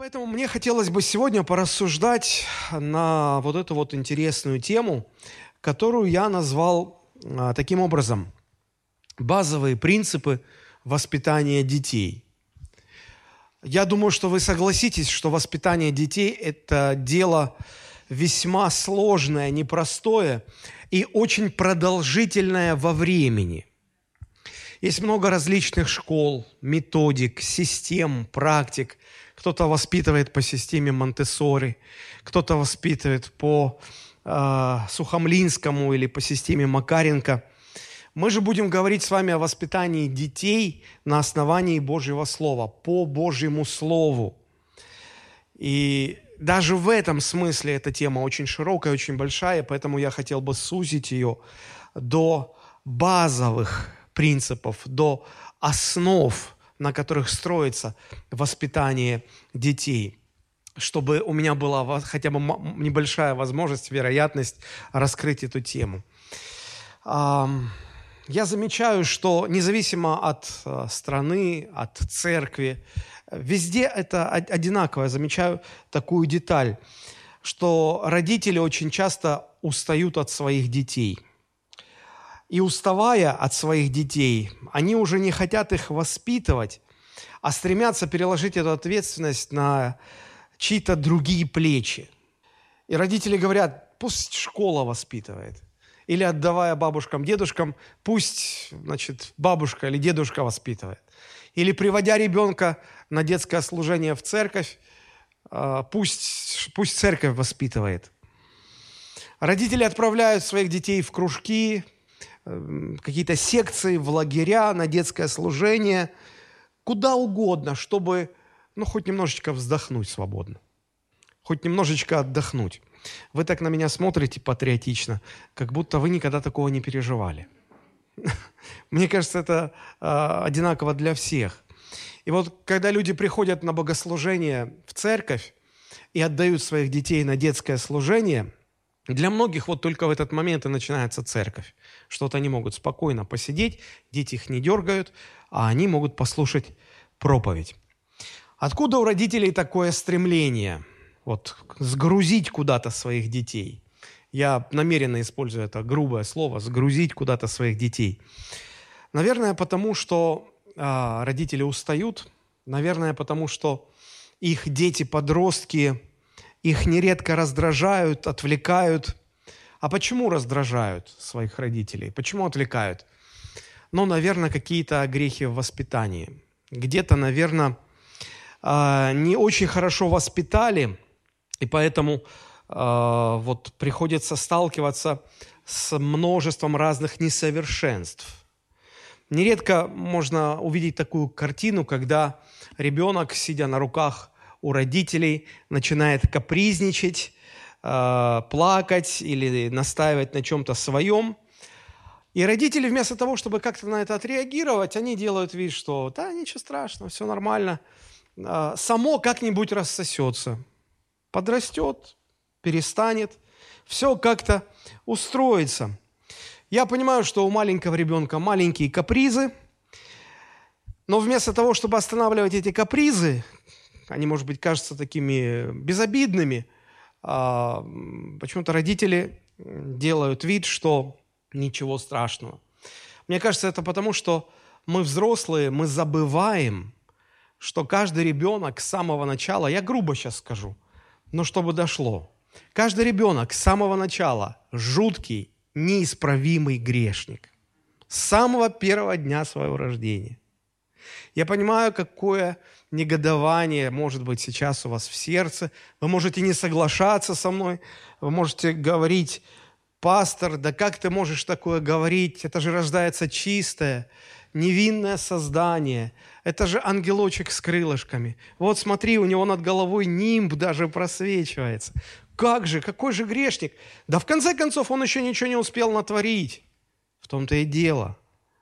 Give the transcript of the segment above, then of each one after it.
поэтому мне хотелось бы сегодня порассуждать на вот эту вот интересную тему, которую я назвал а, таким образом. Базовые принципы воспитания детей. Я думаю, что вы согласитесь, что воспитание детей – это дело весьма сложное, непростое и очень продолжительное во времени. Есть много различных школ, методик, систем, практик. Кто-то воспитывает по системе Монтессори, кто-то воспитывает по э, Сухомлинскому или по системе Макаренко. Мы же будем говорить с вами о воспитании детей на основании Божьего Слова, по Божьему Слову. И даже в этом смысле эта тема очень широкая, очень большая, поэтому я хотел бы сузить ее до базовых принципов, до основ, на которых строится воспитание детей, чтобы у меня была хотя бы небольшая возможность, вероятность раскрыть эту тему. Я замечаю, что независимо от э, страны, от церкви, везде это одинаково. Я замечаю такую деталь, что родители очень часто устают от своих детей – и уставая от своих детей, они уже не хотят их воспитывать, а стремятся переложить эту ответственность на чьи-то другие плечи. И родители говорят, пусть школа воспитывает. Или отдавая бабушкам, дедушкам, пусть значит, бабушка или дедушка воспитывает. Или приводя ребенка на детское служение в церковь, а, пусть, пусть церковь воспитывает. Родители отправляют своих детей в кружки, какие-то секции, в лагеря, на детское служение, куда угодно, чтобы, ну, хоть немножечко вздохнуть свободно, хоть немножечко отдохнуть. Вы так на меня смотрите патриотично, как будто вы никогда такого не переживали. Мне кажется, это э, одинаково для всех. И вот когда люди приходят на богослужение в церковь и отдают своих детей на детское служение – для многих вот только в этот момент и начинается церковь. Что-то они могут спокойно посидеть, дети их не дергают, а они могут послушать проповедь. Откуда у родителей такое стремление вот, сгрузить куда-то своих детей? Я намеренно использую это грубое слово «сгрузить куда-то своих детей». Наверное, потому что э, родители устают, наверное, потому что их дети-подростки их нередко раздражают, отвлекают. А почему раздражают своих родителей? Почему отвлекают? Ну, наверное, какие-то грехи в воспитании. Где-то, наверное, а, не очень хорошо воспитали, и поэтому а, вот приходится сталкиваться с множеством разных несовершенств. Нередко можно увидеть такую картину, когда ребенок, сидя на руках у родителей, начинает капризничать, э, плакать или настаивать на чем-то своем. И родители вместо того, чтобы как-то на это отреагировать, они делают вид, что да, ничего страшного, все нормально. Э, само как-нибудь рассосется. Подрастет, перестанет, все как-то устроится. Я понимаю, что у маленького ребенка маленькие капризы, но вместо того, чтобы останавливать эти капризы, они, может быть, кажутся такими безобидными. А, почему-то родители делают вид, что ничего страшного. Мне кажется, это потому, что мы взрослые, мы забываем, что каждый ребенок с самого начала, я грубо сейчас скажу, но чтобы дошло, каждый ребенок с самого начала жуткий, неисправимый грешник. С самого первого дня своего рождения. Я понимаю, какое негодование может быть сейчас у вас в сердце. Вы можете не соглашаться со мной. Вы можете говорить, пастор, да как ты можешь такое говорить? Это же рождается чистое, невинное создание. Это же ангелочек с крылышками. Вот смотри, у него над головой нимб даже просвечивается. Как же, какой же грешник? Да в конце концов он еще ничего не успел натворить. В том-то и дело –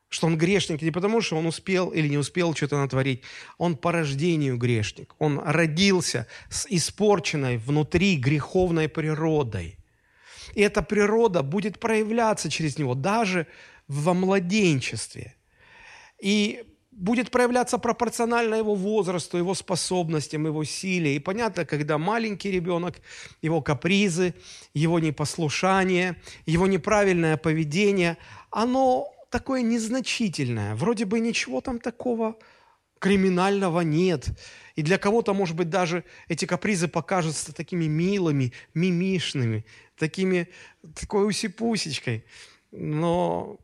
что он грешник не потому, что он успел или не успел что-то натворить. Он по рождению грешник. Он родился с испорченной внутри греховной природой. И эта природа будет проявляться через него даже во младенчестве. И будет проявляться пропорционально его возрасту, его способностям, его силе. И понятно, когда маленький ребенок, его капризы, его непослушание, его неправильное поведение, оно такое незначительное. Вроде бы ничего там такого криминального нет. И для кого-то, может быть, даже эти капризы покажутся такими милыми, мимишными, такими, такой усипусечкой. Но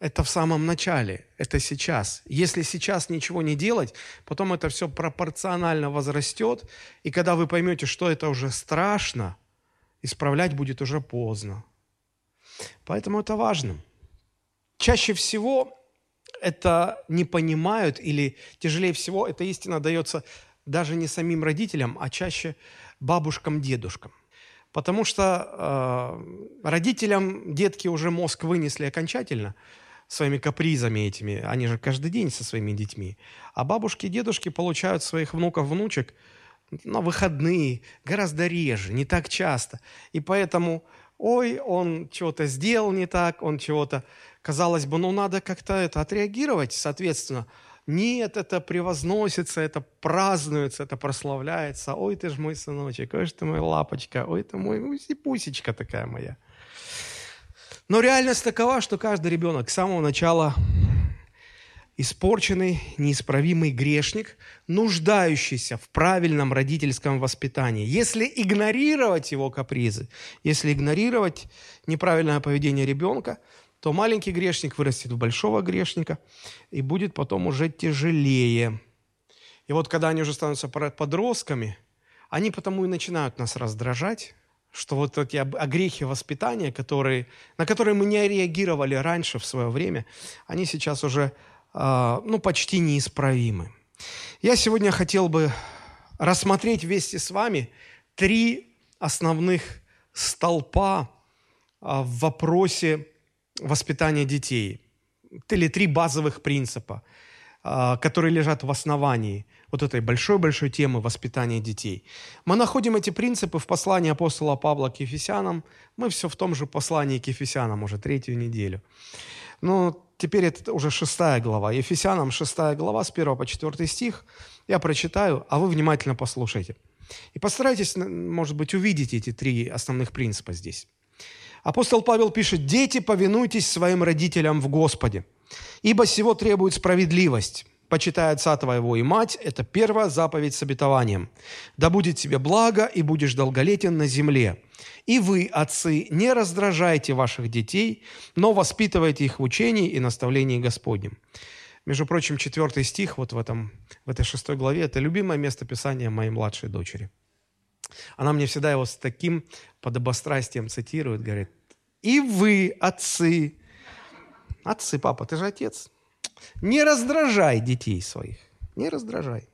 это в самом начале, это сейчас. Если сейчас ничего не делать, потом это все пропорционально возрастет, и когда вы поймете, что это уже страшно, исправлять будет уже поздно. Поэтому это важно. Чаще всего это не понимают или тяжелее всего эта истина дается даже не самим родителям, а чаще бабушкам, дедушкам. Потому что э, родителям детки уже мозг вынесли окончательно – своими капризами этими. Они же каждый день со своими детьми. А бабушки и дедушки получают своих внуков, внучек на выходные гораздо реже, не так часто. И поэтому, ой, он чего-то сделал не так, он чего-то, казалось бы, ну надо как-то это отреагировать, соответственно. Нет, это превозносится, это празднуется, это прославляется. Ой, ты ж мой сыночек, ой, ты мой лапочка, ой, ты мой пусечка такая моя. Но реальность такова, что каждый ребенок с самого начала испорченный, неисправимый грешник, нуждающийся в правильном родительском воспитании. Если игнорировать его капризы, если игнорировать неправильное поведение ребенка, то маленький грешник вырастет в большого грешника и будет потом уже тяжелее. И вот когда они уже становятся подростками, они потому и начинают нас раздражать, что вот эти огрехи воспитания, которые, на которые мы не реагировали раньше в свое время, они сейчас уже э, ну, почти неисправимы. Я сегодня хотел бы рассмотреть вместе с вами три основных столпа э, в вопросе воспитания детей, или три базовых принципа, э, которые лежат в основании вот этой большой-большой темы воспитания детей. Мы находим эти принципы в послании апостола Павла к Ефесянам. Мы все в том же послании к Ефесянам уже третью неделю. Но теперь это уже шестая глава. Ефесянам шестая глава с 1 по 4 стих. Я прочитаю, а вы внимательно послушайте. И постарайтесь, может быть, увидеть эти три основных принципа здесь. Апостол Павел пишет, «Дети, повинуйтесь своим родителям в Господе, ибо всего требует справедливость, почитай отца твоего и мать, это первая заповедь с обетованием. Да будет тебе благо, и будешь долголетен на земле. И вы, отцы, не раздражайте ваших детей, но воспитывайте их в учении и наставлении Господнем. Между прочим, четвертый стих вот в, этом, в этой шестой главе – это любимое место Писания моей младшей дочери. Она мне всегда его с таким подобострастием цитирует, говорит, «И вы, отцы, отцы, папа, ты же отец, не раздражай детей своих. Не раздражай.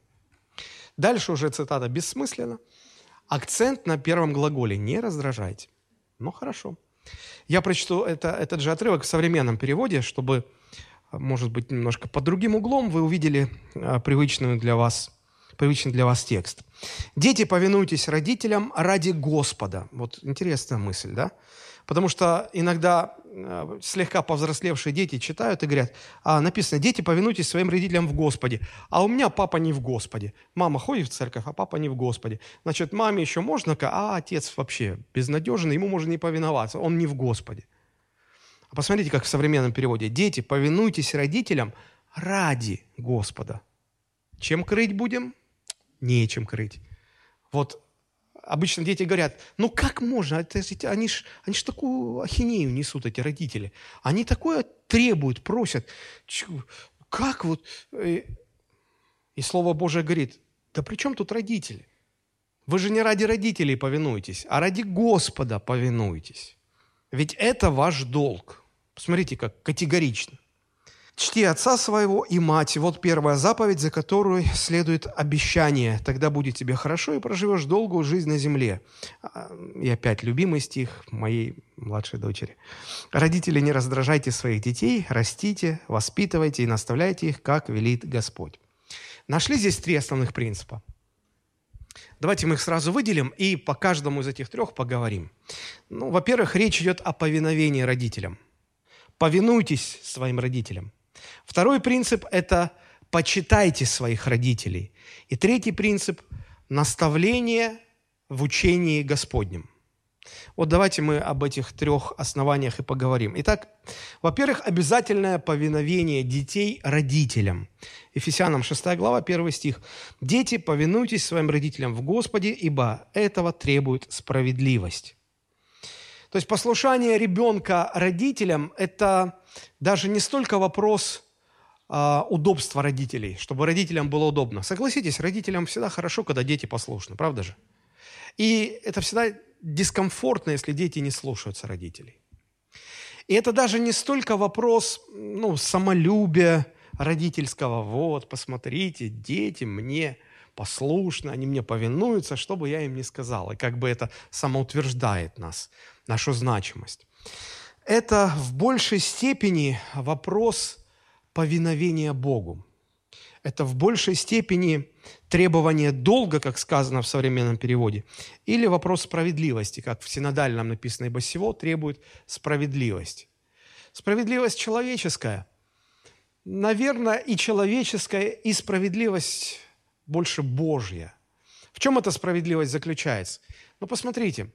Дальше уже цитата бессмысленно. Акцент на первом глаголе. Не раздражайте. Ну, хорошо. Я прочту это, этот же отрывок в современном переводе, чтобы, может быть, немножко под другим углом вы увидели а, привычную для вас, привычный для вас текст. «Дети, повинуйтесь родителям ради Господа». Вот интересная мысль, да? Потому что иногда э, слегка повзрослевшие дети читают и говорят, а написано, дети, повинуйтесь своим родителям в Господе. А у меня папа не в Господе. Мама ходит в церковь, а папа не в Господе. Значит, маме еще можно, а отец вообще безнадежный, ему можно не повиноваться, он не в Господе. А посмотрите, как в современном переводе. Дети, повинуйтесь родителям ради Господа. Чем крыть будем? Нечем крыть. Вот обычно дети говорят, ну как можно, это, они ж, они ж такую ахинею несут, эти родители. Они такое требуют, просят. Как вот... Э, и Слово Божие говорит, да при чем тут родители? Вы же не ради родителей повинуетесь, а ради Господа повинуетесь. Ведь это ваш долг. Посмотрите, как категорично. Чти отца своего и мать. Вот первая заповедь, за которую следует обещание. Тогда будет тебе хорошо и проживешь долгую жизнь на земле. А, и опять любимый стих моей младшей дочери. Родители, не раздражайте своих детей, растите, воспитывайте и наставляйте их, как велит Господь. Нашли здесь три основных принципа. Давайте мы их сразу выделим и по каждому из этих трех поговорим. Ну, во-первых, речь идет о повиновении родителям. Повинуйтесь своим родителям – Второй принцип – это почитайте своих родителей. И третий принцип – наставление в учении Господнем. Вот давайте мы об этих трех основаниях и поговорим. Итак, во-первых, обязательное повиновение детей родителям. Ефесянам 6 глава, 1 стих. «Дети, повинуйтесь своим родителям в Господе, ибо этого требует справедливость». То есть послушание ребенка родителям – это даже не столько вопрос э, удобства родителей, чтобы родителям было удобно. Согласитесь, родителям всегда хорошо, когда дети послушны, правда же? И это всегда дискомфортно, если дети не слушаются родителей. И это даже не столько вопрос ну, самолюбия родительского. Вот, посмотрите, дети мне послушны, они мне повинуются, что бы я им ни сказал. И как бы это самоутверждает нас нашу значимость. Это в большей степени вопрос повиновения Богу. Это в большей степени требование долга, как сказано в современном переводе, или вопрос справедливости, как в синодальном написано, ибо всего требует справедливости. Справедливость человеческая. Наверное, и человеческая, и справедливость больше Божья. В чем эта справедливость заключается? Ну, посмотрите,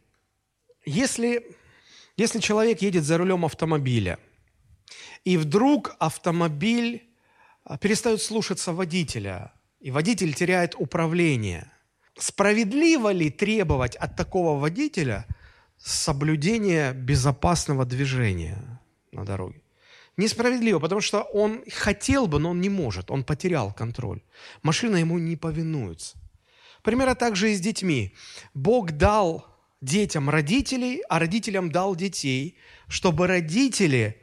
если, если человек едет за рулем автомобиля, и вдруг автомобиль а, перестает слушаться водителя, и водитель теряет управление, справедливо ли требовать от такого водителя соблюдения безопасного движения на дороге? Несправедливо, потому что он хотел бы, но он не может, он потерял контроль. Машина ему не повинуется. Примерно так же и с детьми. Бог дал детям родителей, а родителям дал детей, чтобы родители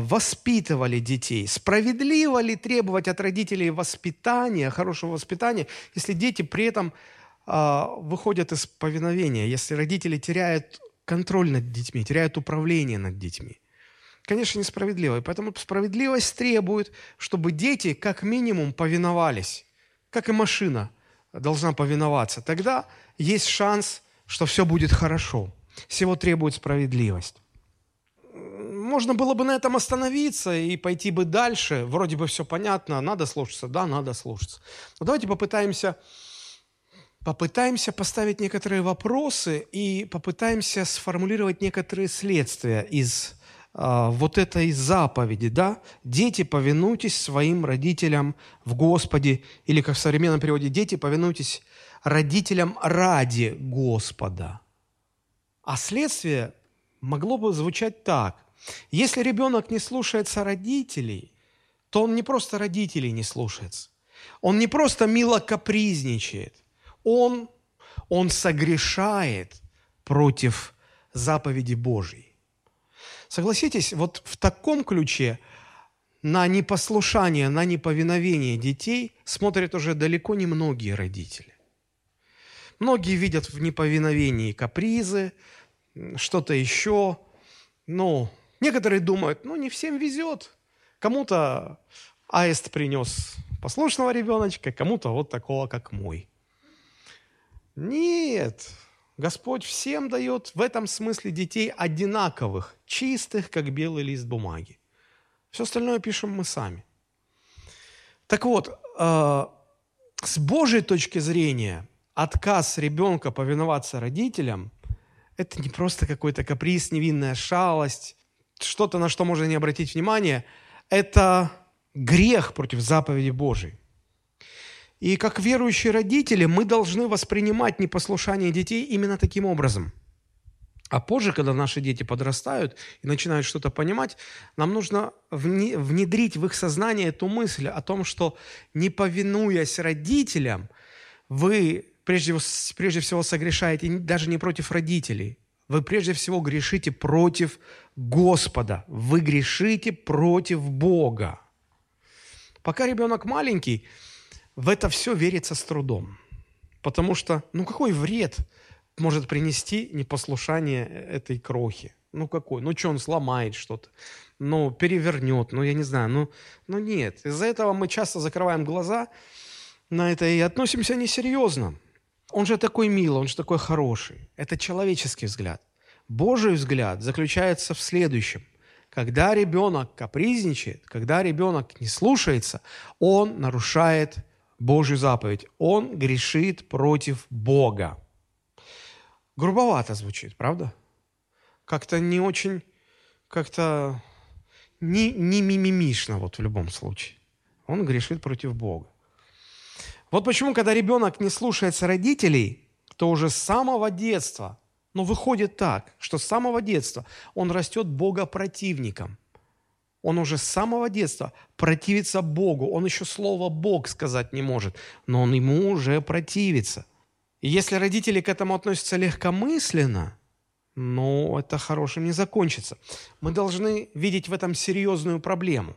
воспитывали детей. Справедливо ли требовать от родителей воспитания, хорошего воспитания, если дети при этом а, выходят из повиновения, если родители теряют контроль над детьми, теряют управление над детьми? Конечно, несправедливо. И поэтому справедливость требует, чтобы дети как минимум повиновались, как и машина должна повиноваться. Тогда есть шанс – что все будет хорошо. Всего требует справедливость. Можно было бы на этом остановиться и пойти бы дальше. Вроде бы все понятно, надо слушаться. Да, надо слушаться. Но давайте попытаемся, попытаемся поставить некоторые вопросы и попытаемся сформулировать некоторые следствия из а, вот этой заповеди, да, дети, повинуйтесь своим родителям в Господе, или как в современном переводе, дети, повинуйтесь родителям ради Господа. А следствие могло бы звучать так. Если ребенок не слушается родителей, то он не просто родителей не слушается. Он не просто мило капризничает. Он, он согрешает против заповеди Божьей. Согласитесь, вот в таком ключе на непослушание, на неповиновение детей смотрят уже далеко не многие родители. Многие видят в неповиновении капризы, что-то еще. Ну, некоторые думают, ну, не всем везет. Кому-то аист принес послушного ребеночка, кому-то вот такого, как мой. Нет, Господь всем дает в этом смысле детей одинаковых, чистых, как белый лист бумаги. Все остальное пишем мы сами. Так вот, э, с Божьей точки зрения – отказ ребенка повиноваться родителям – это не просто какой-то каприз, невинная шалость, что-то, на что можно не обратить внимание. Это грех против заповеди Божией. И как верующие родители мы должны воспринимать непослушание детей именно таким образом. А позже, когда наши дети подрастают и начинают что-то понимать, нам нужно внедрить в их сознание эту мысль о том, что не повинуясь родителям, вы прежде, прежде всего согрешаете даже не против родителей. Вы прежде всего грешите против Господа. Вы грешите против Бога. Пока ребенок маленький, в это все верится с трудом. Потому что, ну какой вред может принести непослушание этой крохи? Ну какой? Ну что, он сломает что-то? Ну перевернет? Ну я не знаю. Ну, ну нет. Из-за этого мы часто закрываем глаза на это и относимся несерьезно. Он же такой милый, он же такой хороший. Это человеческий взгляд. Божий взгляд заключается в следующем. когда ребенок капризничает, когда ребенок не слушается, он нарушает Божью заповедь. Он грешит против Бога. Грубовато звучит, правда? Как-то не очень, как-то не, не мимимишно вот в любом случае. Он грешит против Бога. Вот почему, когда ребенок не слушается родителей, то уже с самого детства, ну, выходит так, что с самого детства он растет богопротивником. Он уже с самого детства противится Богу. Он еще слово «Бог» сказать не может, но он ему уже противится – и если родители к этому относятся легкомысленно, ну, это хорошим не закончится. Мы должны видеть в этом серьезную проблему.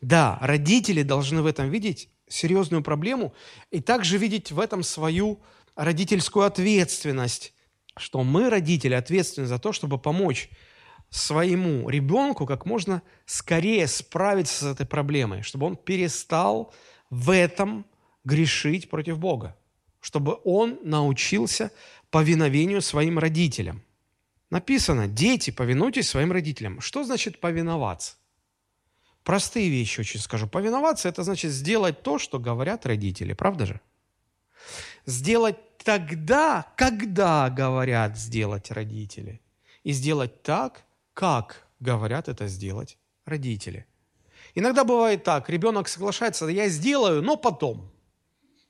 Да, родители должны в этом видеть серьезную проблему и также видеть в этом свою родительскую ответственность, что мы, родители, ответственны за то, чтобы помочь своему ребенку как можно скорее справиться с этой проблемой, чтобы он перестал в этом грешить против Бога чтобы он научился повиновению своим родителям. Написано, дети, повинуйтесь своим родителям. Что значит повиноваться? Простые вещи очень скажу. Повиноваться – это значит сделать то, что говорят родители, правда же? Сделать тогда, когда говорят сделать родители. И сделать так, как говорят это сделать родители. Иногда бывает так, ребенок соглашается, я сделаю, но потом –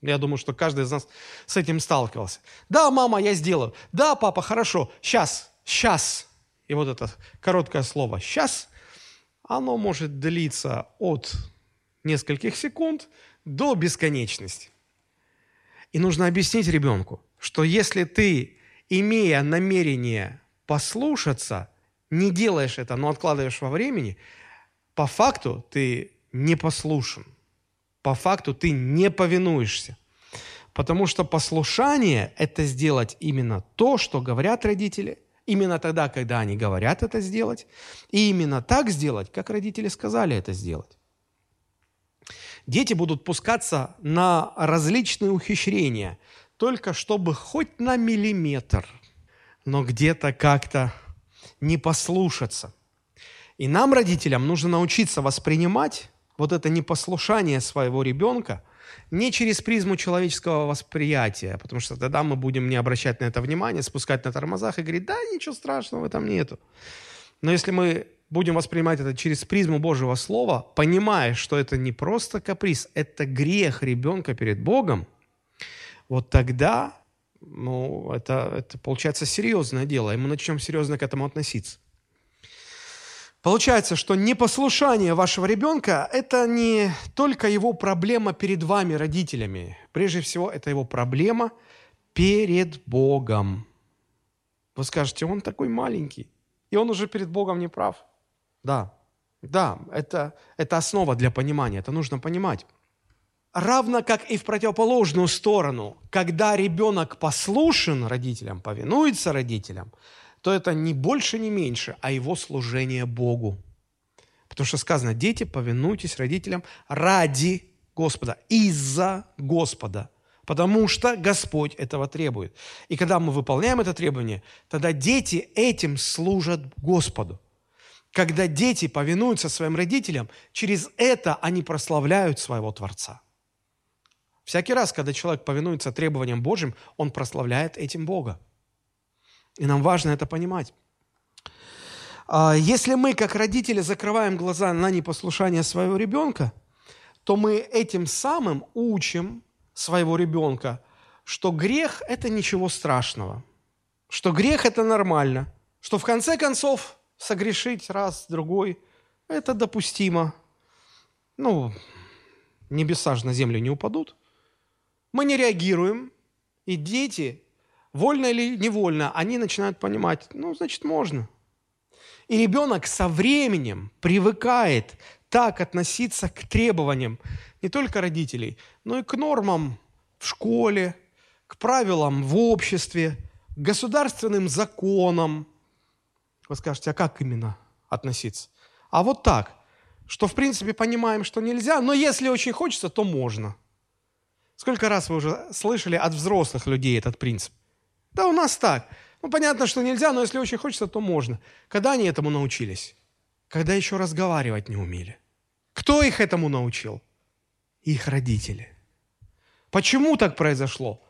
я думаю, что каждый из нас с этим сталкивался. Да, мама, я сделаю. Да, папа, хорошо. Сейчас, сейчас. И вот это короткое слово «сейчас», оно может длиться от нескольких секунд до бесконечности. И нужно объяснить ребенку, что если ты, имея намерение послушаться, не делаешь это, но откладываешь во времени, по факту ты не послушен по факту ты не повинуешься. Потому что послушание – это сделать именно то, что говорят родители, именно тогда, когда они говорят это сделать, и именно так сделать, как родители сказали это сделать. Дети будут пускаться на различные ухищрения, только чтобы хоть на миллиметр, но где-то как-то не послушаться. И нам, родителям, нужно научиться воспринимать вот это непослушание своего ребенка не через призму человеческого восприятия, потому что тогда мы будем не обращать на это внимание, спускать на тормозах и говорить, да, ничего страшного в этом нету. Но если мы будем воспринимать это через призму Божьего Слова, понимая, что это не просто каприз, это грех ребенка перед Богом, вот тогда ну, это, это получается серьезное дело, и мы начнем серьезно к этому относиться. Получается, что непослушание вашего ребенка – это не только его проблема перед вами, родителями. Прежде всего, это его проблема перед Богом. Вы скажете, он такой маленький, и он уже перед Богом не прав. Да, да, это, это основа для понимания, это нужно понимать. Равно как и в противоположную сторону, когда ребенок послушен родителям, повинуется родителям – то это не больше, не меньше, а его служение Богу. Потому что сказано, дети, повинуйтесь родителям ради Господа, из-за Господа. Потому что Господь этого требует. И когда мы выполняем это требование, тогда дети этим служат Господу. Когда дети повинуются своим родителям, через это они прославляют своего Творца. Всякий раз, когда человек повинуется требованиям Божьим, он прославляет этим Бога. И нам важно это понимать. А, если мы, как родители, закрываем глаза на непослушание своего ребенка, то мы этим самым учим своего ребенка, что грех – это ничего страшного, что грех – это нормально, что в конце концов согрешить раз, другой – это допустимо. Ну, небеса же на землю не упадут. Мы не реагируем, и дети вольно или невольно, они начинают понимать, ну, значит, можно. И ребенок со временем привыкает так относиться к требованиям не только родителей, но и к нормам в школе, к правилам в обществе, к государственным законам. Вы скажете, а как именно относиться? А вот так, что в принципе понимаем, что нельзя, но если очень хочется, то можно. Сколько раз вы уже слышали от взрослых людей этот принцип? Да у нас так. Ну, понятно, что нельзя, но если очень хочется, то можно. Когда они этому научились? когда еще разговаривать не умели. Кто их этому научил? Их родители. Почему так произошло?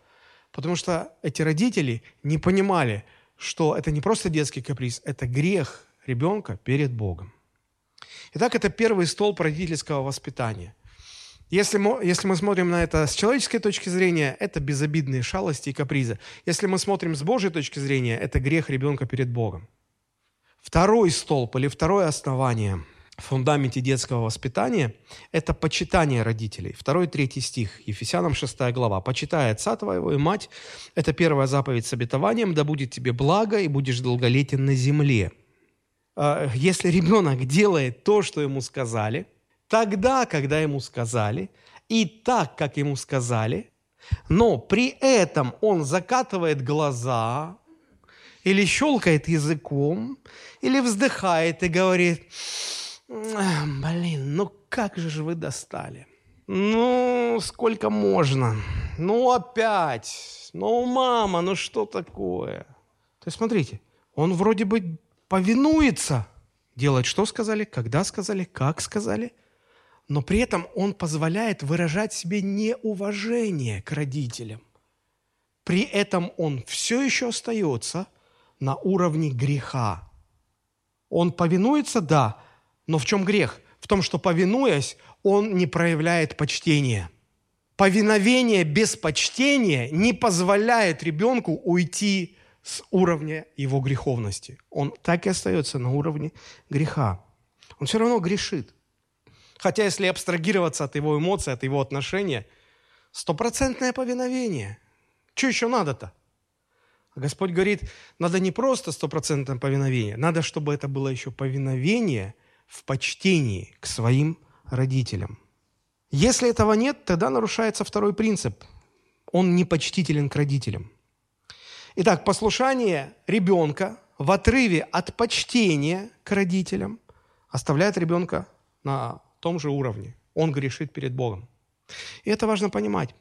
Потому что эти родители не понимали, что это не просто детский каприз, это грех ребенка перед Богом. Итак, это первый столб родительского воспитания. Если мы, если мы смотрим на это с человеческой точки зрения, это безобидные шалости и капризы. Если мы смотрим с Божьей точки зрения, это грех ребенка перед Богом. Второй столб или второе основание в фундаменте детского воспитания – это почитание родителей. Второй, третий стих, Ефесянам 6 глава. «Почитай отца твоего и мать» – это первая заповедь с обетованием, «да будет тебе благо, и будешь долголетен на земле». А, если ребенок делает то, что ему сказали, тогда, когда ему сказали, и так, как ему сказали, но при этом он закатывает глаза, или щелкает языком, или вздыхает и говорит, блин, ну как же вы достали? Ну, сколько можно? Ну, опять. Ну, мама, ну что такое? То есть, смотрите, он вроде бы повинуется, делает, что сказали, когда сказали, как сказали, но при этом он позволяет выражать себе неуважение к родителям. При этом он все еще остается на уровне греха. Он повинуется, да, но в чем грех? В том, что повинуясь, он не проявляет почтения. Повиновение без почтения не позволяет ребенку уйти с уровня его греховности. Он так и остается на уровне греха. Он все равно грешит. Хотя если абстрагироваться от его эмоций, от его отношения, стопроцентное повиновение. Что еще надо-то? А Господь говорит, надо не просто стопроцентное повиновение, надо, чтобы это было еще повиновение в почтении к своим родителям. Если этого нет, тогда нарушается второй принцип. Он непочтителен к родителям. Итак, послушание ребенка в отрыве от почтения к родителям оставляет ребенка на том же уровне. Он грешит перед Богом. И это важно понимать.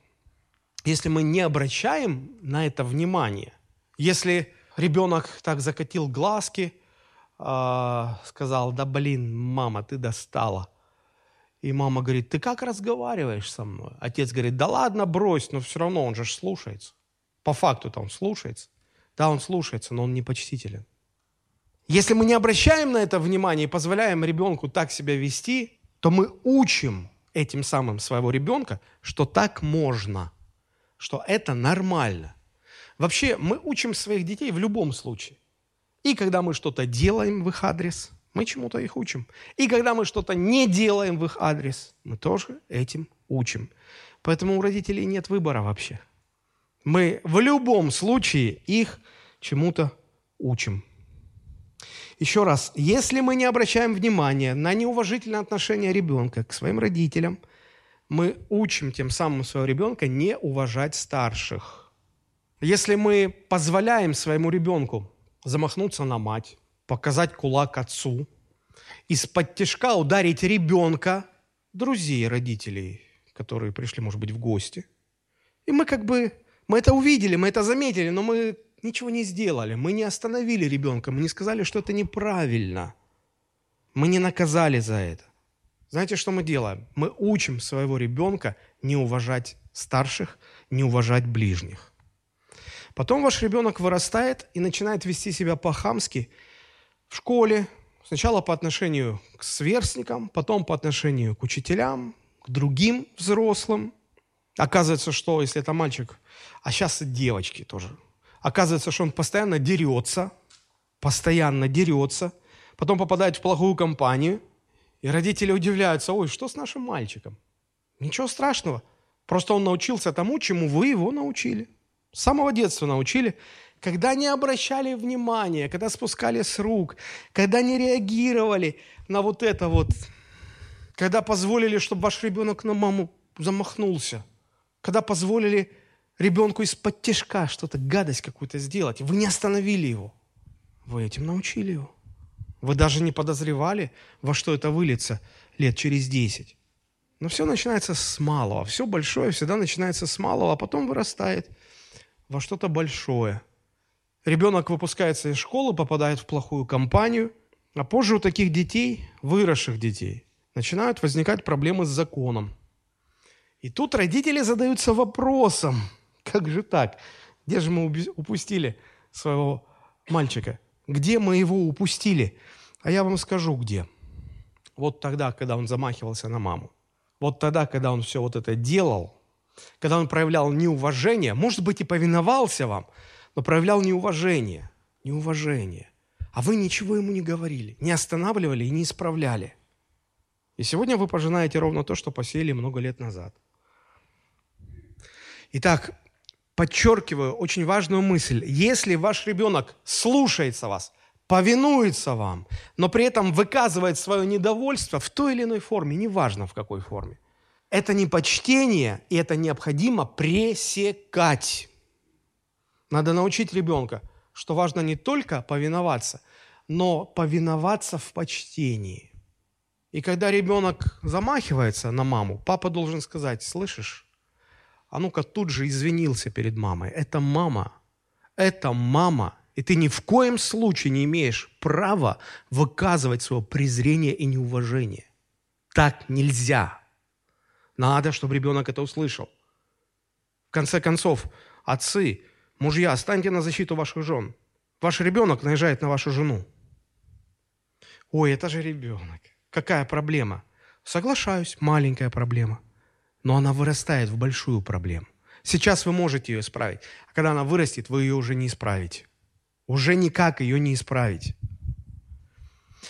Если мы не обращаем на это внимание – если ребенок так закатил глазки, э, сказал, да блин, мама, ты достала. И мама говорит, ты как разговариваешь со мной? Отец говорит, да ладно, брось, но все равно он же слушается. По факту-то он слушается. Да, он слушается, но он непочтителен. Если мы не обращаем на это внимание и позволяем ребенку так себя вести, то мы учим этим самым своего ребенка, что так можно, что это нормально – Вообще, мы учим своих детей в любом случае. И когда мы что-то делаем в их адрес, мы чему-то их учим. И когда мы что-то не делаем в их адрес, мы тоже этим учим. Поэтому у родителей нет выбора вообще. Мы в любом случае их чему-то учим. Еще раз, если мы не обращаем внимания на неуважительное отношение ребенка к своим родителям, мы учим тем самым своего ребенка не уважать старших – если мы позволяем своему ребенку замахнуться на мать, показать кулак отцу, из-под тяжка ударить ребенка, друзей, родителей, которые пришли, может быть, в гости. И мы как бы, мы это увидели, мы это заметили, но мы ничего не сделали. Мы не остановили ребенка, мы не сказали, что это неправильно. Мы не наказали за это. Знаете, что мы делаем? Мы учим своего ребенка не уважать старших, не уважать ближних. Потом ваш ребенок вырастает и начинает вести себя по-хамски в школе, сначала по отношению к сверстникам, потом по отношению к учителям, к другим взрослым. Оказывается, что если это мальчик, а сейчас и девочки тоже, оказывается, что он постоянно дерется, постоянно дерется, потом попадает в плохую компанию, и родители удивляются, ой, что с нашим мальчиком? Ничего страшного, просто он научился тому, чему вы его научили. С самого детства научили, когда не обращали внимания, когда спускали с рук, когда не реагировали на вот это вот, когда позволили, чтобы ваш ребенок на маму замахнулся, когда позволили ребенку из-под тяжка что-то, гадость какую-то сделать, вы не остановили его, вы этим научили его. Вы даже не подозревали, во что это выльется лет через десять. Но все начинается с малого. Все большое всегда начинается с малого, а потом вырастает – во что-то большое. Ребенок выпускается из школы, попадает в плохую компанию, А позже у таких детей, выросших детей, начинают возникать проблемы с законом. И тут родители задаются вопросом, как же так? Где же мы упустили своего мальчика? Где мы его упустили? А я вам скажу, где. Вот тогда, когда он замахивался на маму. Вот тогда, когда он все вот это делал, когда он проявлял неуважение, может быть, и повиновался вам, но проявлял неуважение, неуважение. А вы ничего ему не говорили, не останавливали и не исправляли. И сегодня вы пожинаете ровно то, что посеяли много лет назад. Итак, подчеркиваю очень важную мысль. Если ваш ребенок слушается вас, повинуется вам, но при этом выказывает свое недовольство в той или иной форме, неважно в какой форме, это не почтение, и это необходимо пресекать. Надо научить ребенка, что важно не только повиноваться, но повиноваться в почтении. И когда ребенок замахивается на маму, папа должен сказать, слышишь, а ну-ка тут же извинился перед мамой. Это мама. Это мама. И ты ни в коем случае не имеешь права выказывать свое презрение и неуважение. Так нельзя. Надо, чтобы ребенок это услышал. В конце концов, отцы, мужья, станьте на защиту ваших жен. Ваш ребенок наезжает на вашу жену. Ой, это же ребенок. Какая проблема? Соглашаюсь, маленькая проблема – но она вырастает в большую проблему. Сейчас вы можете ее исправить, а когда она вырастет, вы ее уже не исправите. Уже никак ее не исправить.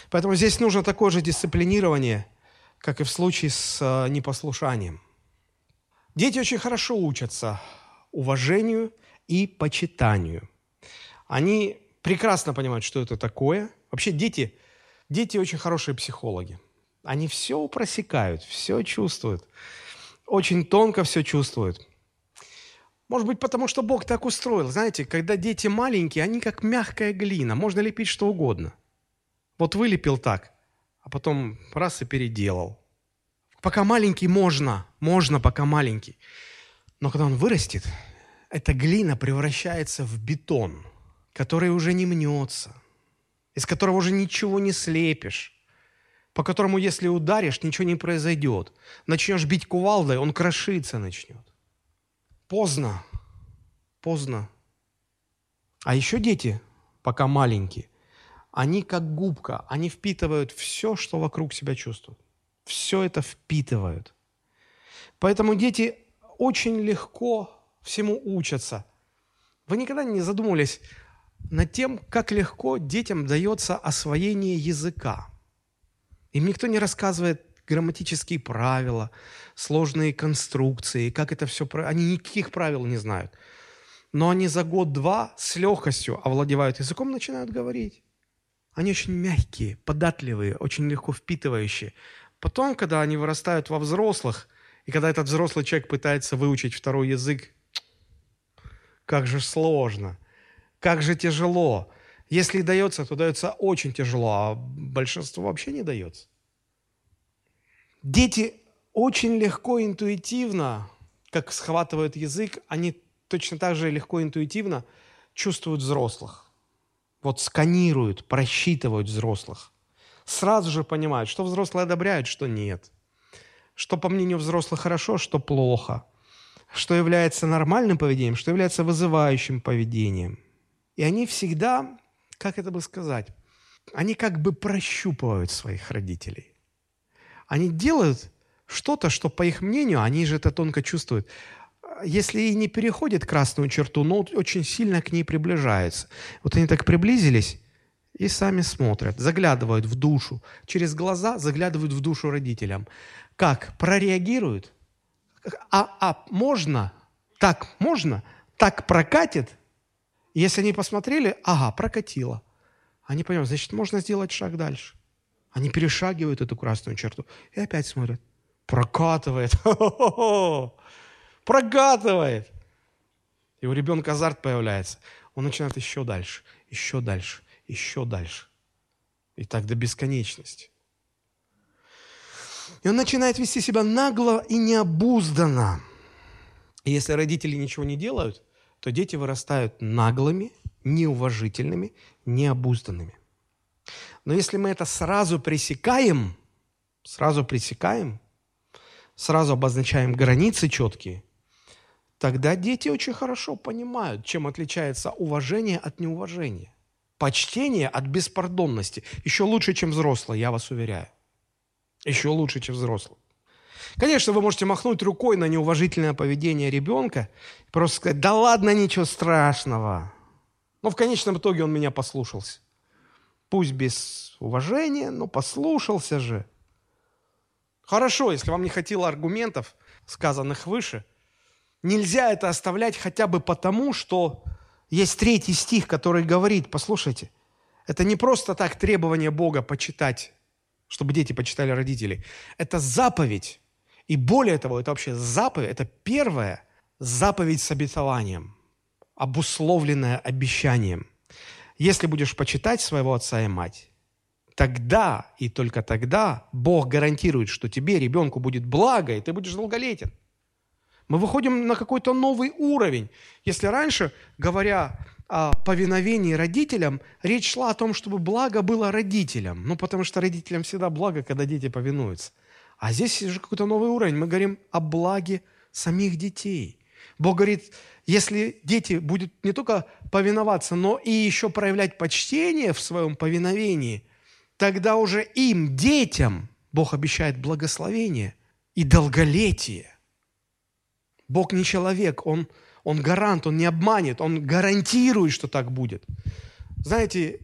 Поэтому здесь нужно такое же дисциплинирование, как и в случае с э, непослушанием. Дети очень хорошо учатся уважению и почитанию. Они прекрасно понимают, что это такое. Вообще дети, дети очень хорошие психологи. Они все просекают, все чувствуют очень тонко все чувствуют. Может быть, потому что Бог так устроил. Знаете, когда дети маленькие, они как мягкая глина. Можно лепить что угодно. Вот вылепил так, а потом раз и переделал. Пока маленький можно, можно, пока маленький. Но когда он вырастет, эта глина превращается в бетон, который уже не мнется, из которого уже ничего не слепишь по которому, если ударишь, ничего не произойдет. Начнешь бить кувалдой, он крошиться начнет. Поздно. Поздно. А еще дети, пока маленькие, они как губка, они впитывают все, что вокруг себя чувствуют. Все это впитывают. Поэтому дети очень легко всему учатся. Вы никогда не задумывались над тем, как легко детям дается освоение языка – им никто не рассказывает грамматические правила, сложные конструкции, как это все... Они никаких правил не знают. Но они за год-два с легкостью овладевают языком, начинают говорить. Они очень мягкие, податливые, очень легко впитывающие. Потом, когда они вырастают во взрослых, и когда этот взрослый человек пытается выучить второй язык, как же сложно, как же тяжело. Если и дается, то дается очень тяжело, а большинство вообще не дается. Дети очень легко, интуитивно, как схватывают язык, они точно так же легко, интуитивно чувствуют взрослых. Вот сканируют, просчитывают взрослых. Сразу же понимают, что взрослые одобряют, что нет. Что, по мнению взрослых, хорошо, что плохо. Что является нормальным поведением, что является вызывающим поведением. И они всегда как это бы сказать, они как бы прощупывают своих родителей. Они делают что-то, что, по их мнению, они же это тонко чувствуют, если и не переходит красную черту, но очень сильно к ней приближаются. Вот они так приблизились и сами смотрят, заглядывают в душу. Через глаза заглядывают в душу родителям. Как? Прореагируют? А, а можно? Так можно? Так прокатит? Если они посмотрели, ага, прокатило. Они понимают, значит, можно сделать шаг дальше. Они перешагивают эту красную черту и опять смотрят. Прокатывает. Прокатывает. И у ребенка азарт появляется. Он начинает еще дальше, еще дальше, еще дальше. И так до бесконечности. И он начинает вести себя нагло и необузданно. И если родители ничего не делают – то дети вырастают наглыми, неуважительными, необузданными. Но если мы это сразу пресекаем, сразу пресекаем, сразу обозначаем границы четкие, тогда дети очень хорошо понимают, чем отличается уважение от неуважения. Почтение от беспардонности. Еще лучше, чем взрослый, я вас уверяю. Еще лучше, чем взрослый. Конечно, вы можете махнуть рукой на неуважительное поведение ребенка просто сказать, да ладно, ничего страшного. Но в конечном итоге он меня послушался. Пусть без уважения, но послушался же. Хорошо, если вам не хватило аргументов, сказанных выше, нельзя это оставлять хотя бы потому, что есть третий стих, который говорит, послушайте, это не просто так требование Бога почитать, чтобы дети почитали родителей. Это заповедь. И более того, это вообще заповедь, это первая заповедь с обетованием, обусловленная обещанием. Если будешь почитать своего отца и мать, тогда и только тогда Бог гарантирует, что тебе, ребенку, будет благо, и ты будешь долголетен. Мы выходим на какой-то новый уровень. Если раньше, говоря о повиновении родителям, речь шла о том, чтобы благо было родителям. Ну, потому что родителям всегда благо, когда дети повинуются. А здесь уже какой-то новый уровень. Мы говорим о благе самих детей. Бог говорит, если дети будут не только повиноваться, но и еще проявлять почтение в своем повиновении, тогда уже им, детям, Бог обещает благословение и долголетие. Бог не человек, Он, он гарант, Он не обманет, Он гарантирует, что так будет. Знаете,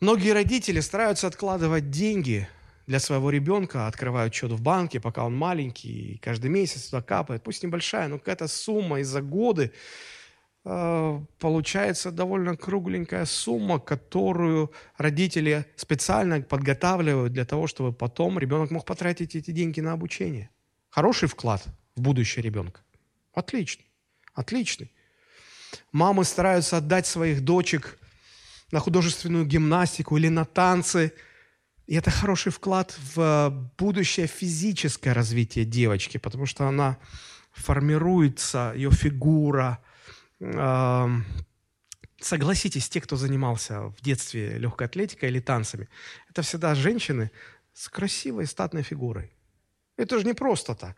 многие родители стараются откладывать деньги для своего ребенка, открывают счет в банке, пока он маленький, и каждый месяц туда капает, пусть небольшая, но какая-то сумма из-за годы, э, получается довольно кругленькая сумма, которую родители специально подготавливают для того, чтобы потом ребенок мог потратить эти деньги на обучение. Хороший вклад в будущее ребенка. Отличный. Отличный. Мамы стараются отдать своих дочек на художественную гимнастику или на танцы – и это хороший вклад в э, будущее физическое развитие девочки, потому что она формируется, ее фигура. Согласитесь, те, кто занимался в детстве легкой атлетикой или танцами, это всегда женщины с красивой статной фигурой. Это же не просто так.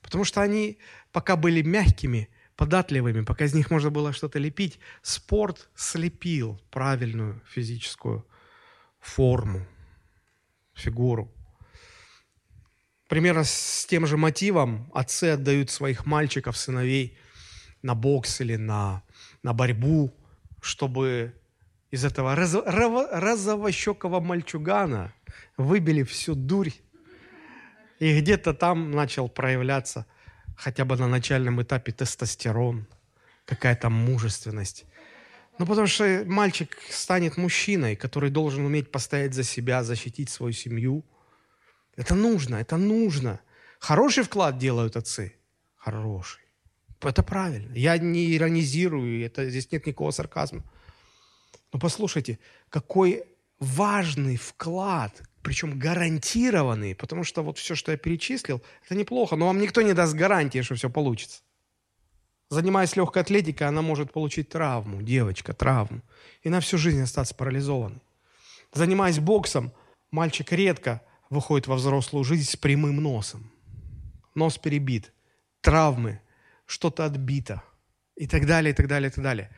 Потому что они, пока были мягкими, податливыми, пока из них можно было что-то лепить, спорт слепил правильную физическую форму фигуру. Примерно с тем же мотивом отцы отдают своих мальчиков, сыновей на бокс или на, на борьбу, чтобы из этого роз, розовощекого мальчугана выбили всю дурь. И где-то там начал проявляться хотя бы на начальном этапе тестостерон, какая-то мужественность. Ну, потому что мальчик станет мужчиной, который должен уметь постоять за себя, защитить свою семью. Это нужно, это нужно. Хороший вклад делают отцы. Хороший. Это правильно. Я не иронизирую, это, здесь нет никакого сарказма. Но послушайте, какой важный вклад, причем гарантированный, потому что вот все, что я перечислил, это неплохо, но вам никто не даст гарантии, что все получится. Занимаясь легкой атлетикой, она может получить травму, девочка, травму, и на всю жизнь остаться парализованной. Занимаясь боксом, мальчик редко выходит во взрослую жизнь с прямым носом. Нос перебит, травмы, что-то отбито и так далее, и так далее, и так далее.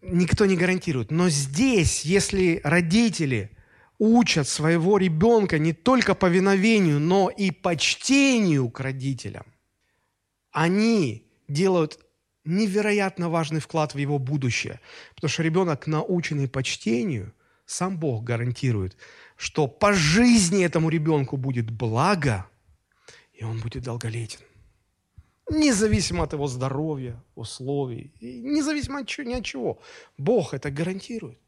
Никто не гарантирует. Но здесь, если родители учат своего ребенка не только повиновению, но и почтению к родителям, они делают невероятно важный вклад в его будущее. Потому что ребенок, наученный почтению, сам Бог гарантирует, что по жизни этому ребенку будет благо, и он будет долголетен. Независимо от его здоровья, условий, независимо от чего, ни от чего. Бог это гарантирует.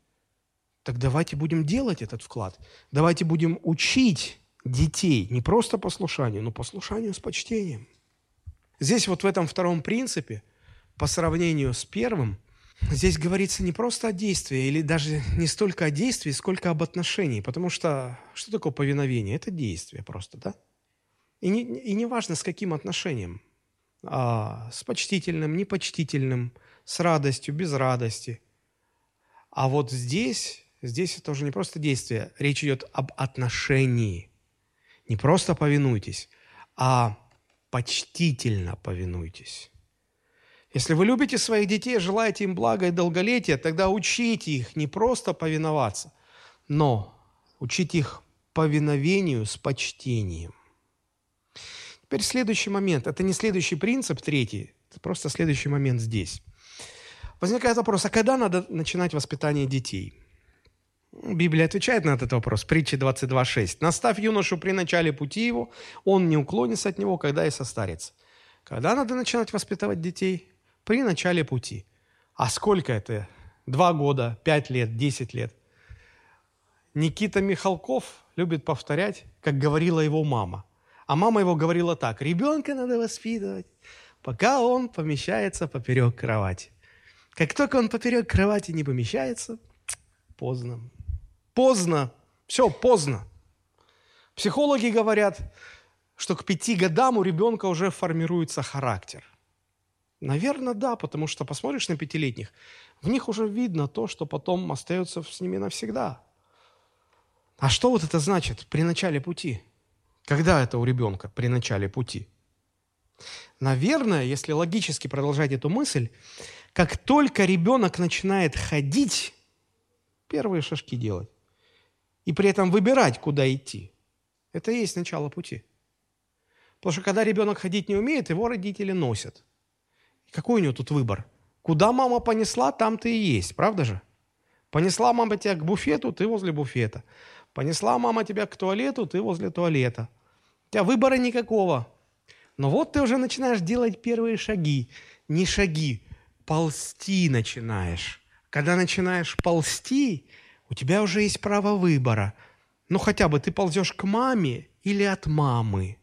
Так давайте будем делать этот вклад. Давайте будем учить детей не просто послушанию, но послушанию с почтением – Здесь вот в этом втором принципе, по сравнению с первым, здесь говорится не просто о действии, или даже не столько о действии, сколько об отношении. Потому что что такое повиновение? Это действие просто, да? И не, и не важно, с каким отношением. А, с почтительным, непочтительным, с радостью, без радости. А вот здесь здесь это уже не просто действие, речь идет об отношении. Не просто повинуйтесь, а почтительно повинуйтесь. Если вы любите своих детей, желаете им блага и долголетия, тогда учите их не просто повиноваться, но учите их повиновению с почтением. Теперь следующий момент. Это не следующий принцип, третий. Это просто следующий момент здесь. Возникает вопрос, а когда надо начинать воспитание детей? Библия отвечает на этот вопрос. Притча 22.6. «Наставь юношу при начале пути его, он не уклонится от него, когда и состарится». Когда надо начинать воспитывать детей? При начале пути. А сколько это? Два года, пять лет, десять лет? Никита Михалков любит повторять, как говорила его мама. А мама его говорила так, ребенка надо воспитывать, пока он помещается поперек кровати. Как только он поперек кровати не помещается, поздно. Поздно. Все, поздно. Психологи говорят, что к пяти годам у ребенка уже формируется характер. Наверное, да, потому что посмотришь на пятилетних, в них уже видно то, что потом остается с ними навсегда. А что вот это значит при начале пути? Когда это у ребенка при начале пути? Наверное, если логически продолжать эту мысль, как только ребенок начинает ходить, первые шажки делать, и при этом выбирать, куда идти, это и есть начало пути. Потому что когда ребенок ходить не умеет, его родители носят. И какой у него тут выбор? Куда мама понесла, там ты и есть, правда же? Понесла мама тебя к буфету, ты возле буфета. Понесла мама тебя к туалету, ты возле туалета. У тебя выбора никакого. Но вот ты уже начинаешь делать первые шаги. Не шаги, ползти начинаешь. Когда начинаешь ползти, у тебя уже есть право выбора. Ну, хотя бы ты ползешь к маме или от мамы.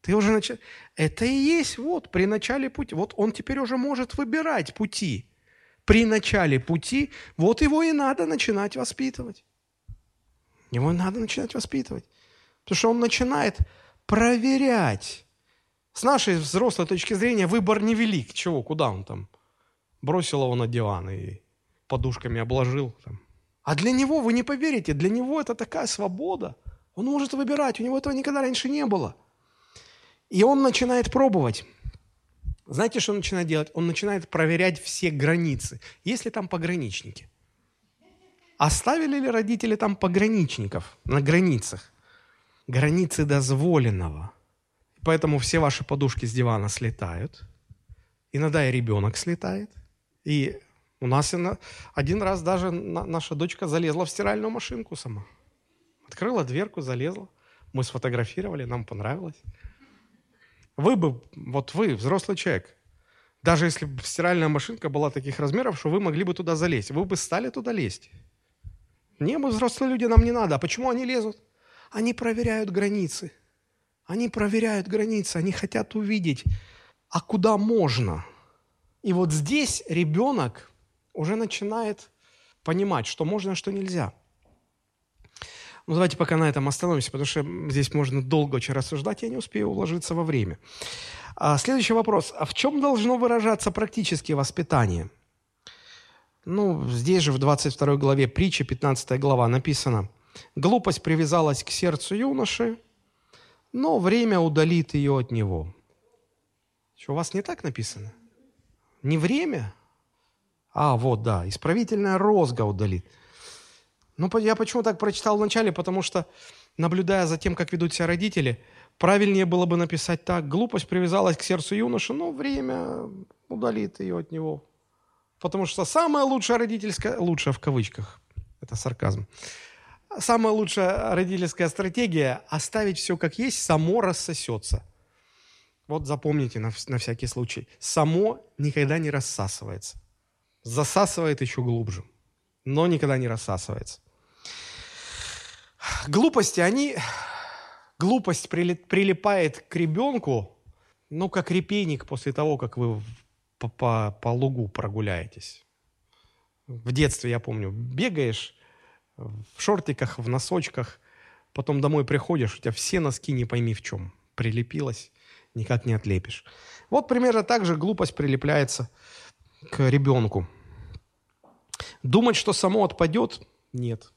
Ты уже начинаешь... Это и есть вот при начале пути. Вот он теперь уже может выбирать пути. При начале пути вот его и надо начинать воспитывать. Его надо начинать воспитывать. Потому что он начинает проверять. С нашей взрослой точки зрения выбор невелик. Чего, куда он там? Бросил его на диван и подушками обложил. Там. А для него, вы не поверите, для него это такая свобода. Он может выбирать, у него этого никогда раньше не было. И он начинает пробовать. Знаете, что он начинает делать? Он начинает проверять все границы. Есть ли там пограничники? Оставили ли родители там пограничников на границах? Границы дозволенного. Поэтому все ваши подушки с дивана слетают. Иногда и ребенок слетает. И у нас один раз даже наша дочка залезла в стиральную машинку сама. Открыла дверку, залезла. Мы сфотографировали, нам понравилось. Вы бы, вот вы, взрослый человек, даже если бы стиральная машинка была таких размеров, что вы могли бы туда залезть, вы бы стали туда лезть. Не, мы взрослые люди, нам не надо. А почему они лезут? Они проверяют границы. Они проверяют границы, они хотят увидеть, а куда можно. И вот здесь ребенок уже начинает понимать, что можно, а что нельзя. Ну, давайте пока на этом остановимся, потому что здесь можно долго очень рассуждать, я не успею уложиться во время. А, следующий вопрос. А в чем должно выражаться практическое воспитание? Ну, здесь же в 22 главе притчи, 15 глава, написано, «Глупость привязалась к сердцу юноши, но время удалит ее от него». Что, у вас не так написано? Не время? А, вот, да, исправительная розга удалит. Ну, я почему так прочитал вначале, потому что, наблюдая за тем, как ведут себя родители, правильнее было бы написать так. Глупость привязалась к сердцу юноши, но время удалит ее от него. Потому что самая лучшая родительская, лучшая в кавычках, это сарказм, самая лучшая родительская стратегия – оставить все как есть, само рассосется. Вот запомните на, на всякий случай. Само никогда не рассасывается. Засасывает еще глубже, но никогда не рассасывается. Глупости, они... Глупость прилипает к ребенку, ну, как репейник после того, как вы по, по, по лугу прогуляетесь. В детстве, я помню, бегаешь в шортиках, в носочках, потом домой приходишь, у тебя все носки не пойми в чем. Прилепилось, никак не отлепишь. Вот примерно так же глупость прилепляется к ребенку. Думать, что само отпадет, Нет.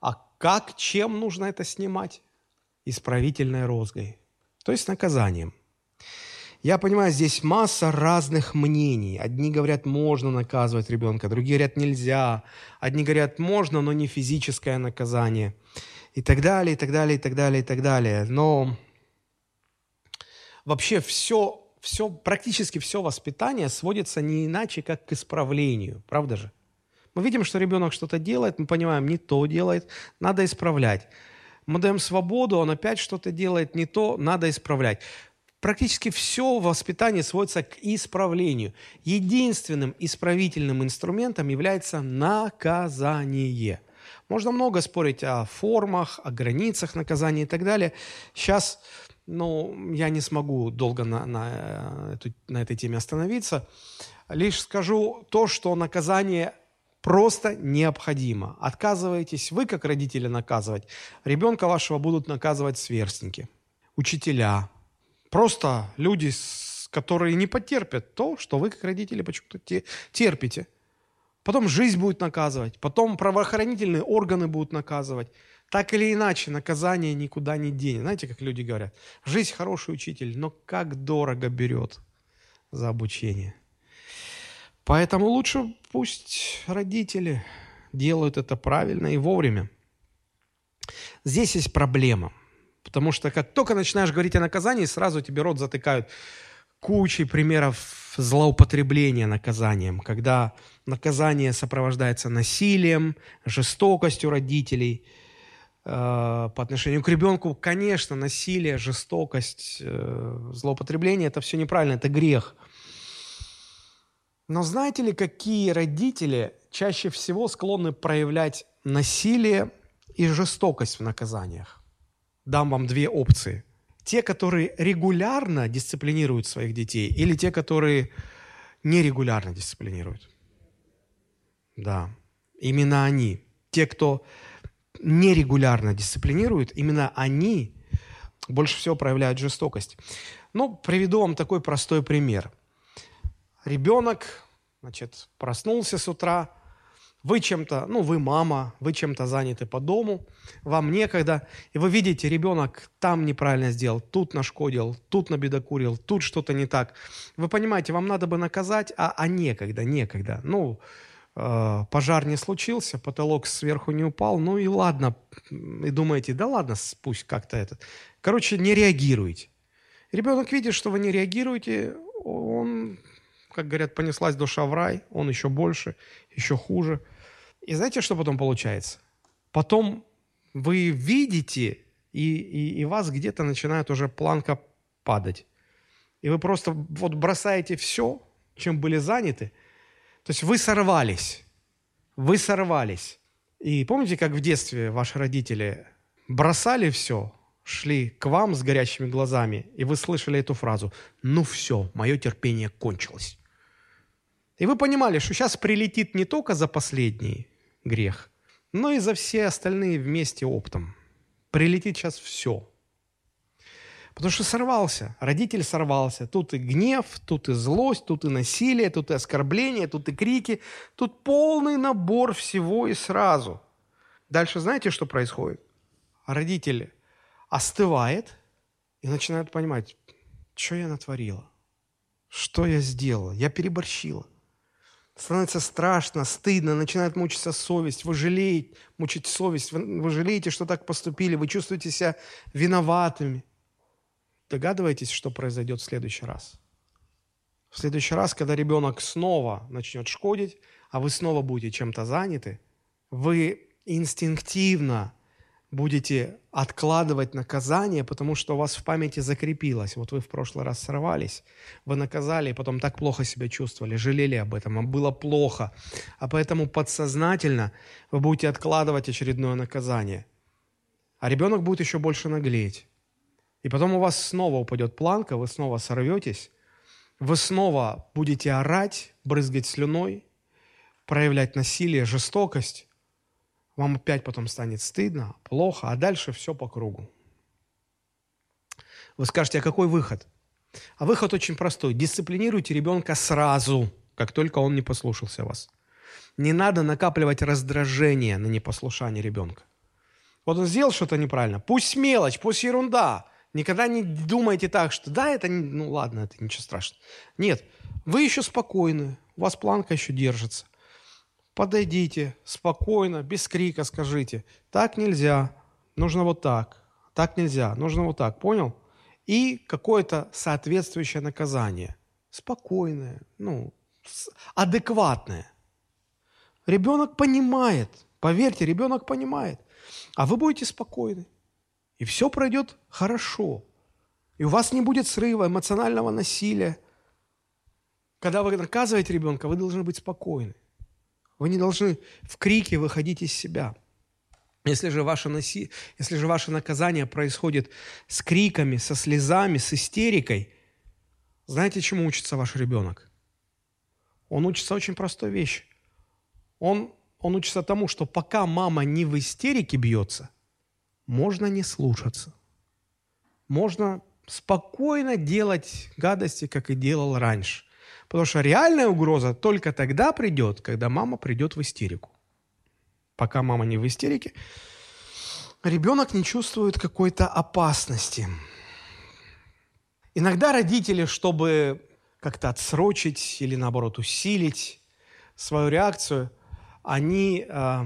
А как, чем нужно это снимать? Исправительной розгой, то есть наказанием. Я понимаю, здесь масса разных мнений. Одни говорят, можно наказывать ребенка, другие говорят, нельзя. Одни говорят, можно, но не физическое наказание. И так далее, и так далее, и так далее, и так далее. Но вообще все, все, практически все воспитание сводится не иначе, как к исправлению. Правда же? Мы видим, что ребенок что-то делает, мы понимаем, не то делает, надо исправлять. Мы даем свободу, он опять что-то делает не то, надо исправлять. Практически все воспитание сводится к исправлению. Единственным исправительным инструментом является наказание. Можно много спорить о формах, о границах наказания и так далее. Сейчас ну, я не смогу долго на, на, эту, на этой теме остановиться. Лишь скажу то, что наказание просто необходимо. Отказываетесь вы, как родители, наказывать, ребенка вашего будут наказывать сверстники, учителя, просто люди, которые не потерпят то, что вы, как родители, почему-то терпите. Потом жизнь будет наказывать, потом правоохранительные органы будут наказывать. Так или иначе, наказание никуда не денет. Знаете, как люди говорят, жизнь хороший учитель, но как дорого берет за обучение. Поэтому лучше пусть родители делают это правильно и вовремя. Здесь есть проблема. Потому что как только начинаешь говорить о наказании, сразу тебе рот затыкают кучей примеров злоупотребления наказанием, когда наказание сопровождается насилием, жестокостью родителей э, по отношению к ребенку. Конечно, насилие, жестокость, э, злоупотребление – это все неправильно, это грех – но знаете ли, какие родители чаще всего склонны проявлять насилие и жестокость в наказаниях? Дам вам две опции. Те, которые регулярно дисциплинируют своих детей, или те, которые нерегулярно дисциплинируют? Да, именно они. Те, кто нерегулярно дисциплинирует, именно они больше всего проявляют жестокость. Ну, приведу вам такой простой пример – ребенок, значит, проснулся с утра, вы чем-то, ну, вы мама, вы чем-то заняты по дому, вам некогда, и вы видите, ребенок там неправильно сделал, тут нашкодил, тут набедокурил, тут что-то не так. Вы понимаете, вам надо бы наказать, а, а некогда, некогда. Ну, э, пожар не случился, потолок сверху не упал, ну и ладно. И думаете, да ладно, пусть как-то этот. Короче, не реагируйте. Ребенок видит, что вы не реагируете, он как говорят, понеслась душа в рай, он еще больше, еще хуже. И знаете, что потом получается? Потом вы видите, и, и, и вас где-то начинает уже планка падать. И вы просто вот бросаете все, чем были заняты. То есть вы сорвались. Вы сорвались. И помните, как в детстве ваши родители бросали все, шли к вам с горящими глазами, и вы слышали эту фразу «Ну все, мое терпение кончилось». И вы понимали, что сейчас прилетит не только за последний грех, но и за все остальные вместе оптом. Прилетит сейчас все. Потому что сорвался, родитель сорвался. Тут и гнев, тут и злость, тут и насилие, тут и оскорбление, тут и крики. Тут полный набор всего и сразу. Дальше знаете, что происходит? Родитель остывает и начинает понимать, что я натворила, что я сделала, я переборщила – становится страшно, стыдно, начинает мучиться совесть, вы жалеете, мучить совесть, вы, вы жалеете, что так поступили, вы чувствуете себя виноватыми. Догадываетесь, что произойдет в следующий раз? В следующий раз, когда ребенок снова начнет шкодить, а вы снова будете чем-то заняты, вы инстинктивно будете откладывать наказание, потому что у вас в памяти закрепилось. Вот вы в прошлый раз сорвались, вы наказали, и потом так плохо себя чувствовали, жалели об этом, вам было плохо. А поэтому подсознательно вы будете откладывать очередное наказание. А ребенок будет еще больше наглеть. И потом у вас снова упадет планка, вы снова сорветесь, вы снова будете орать, брызгать слюной, проявлять насилие, жестокость, вам опять потом станет стыдно, плохо, а дальше все по кругу. Вы скажете, а какой выход? А выход очень простой. Дисциплинируйте ребенка сразу, как только он не послушался вас. Не надо накапливать раздражение на непослушание ребенка. Вот он сделал что-то неправильно. Пусть мелочь, пусть ерунда. Никогда не думайте так, что да, это, ну ладно, это ничего страшного. Нет, вы еще спокойны, у вас планка еще держится. Подойдите спокойно, без крика скажите, так нельзя, нужно вот так, так нельзя, нужно вот так, понял? И какое-то соответствующее наказание. Спокойное, ну, адекватное. Ребенок понимает, поверьте, ребенок понимает. А вы будете спокойны. И все пройдет хорошо. И у вас не будет срыва, эмоционального насилия. Когда вы наказываете ребенка, вы должны быть спокойны. Вы не должны в крике выходить из себя. Если же, ваше наси... Если же ваше наказание происходит с криками, со слезами, с истерикой, знаете, чему учится ваш ребенок? Он учится очень простой вещи. Он, он учится тому, что пока мама не в истерике бьется, можно не слушаться. Можно спокойно делать гадости, как и делал раньше. Потому что реальная угроза только тогда придет, когда мама придет в истерику. Пока мама не в истерике, ребенок не чувствует какой-то опасности. Иногда родители, чтобы как-то отсрочить или наоборот усилить свою реакцию, они, э,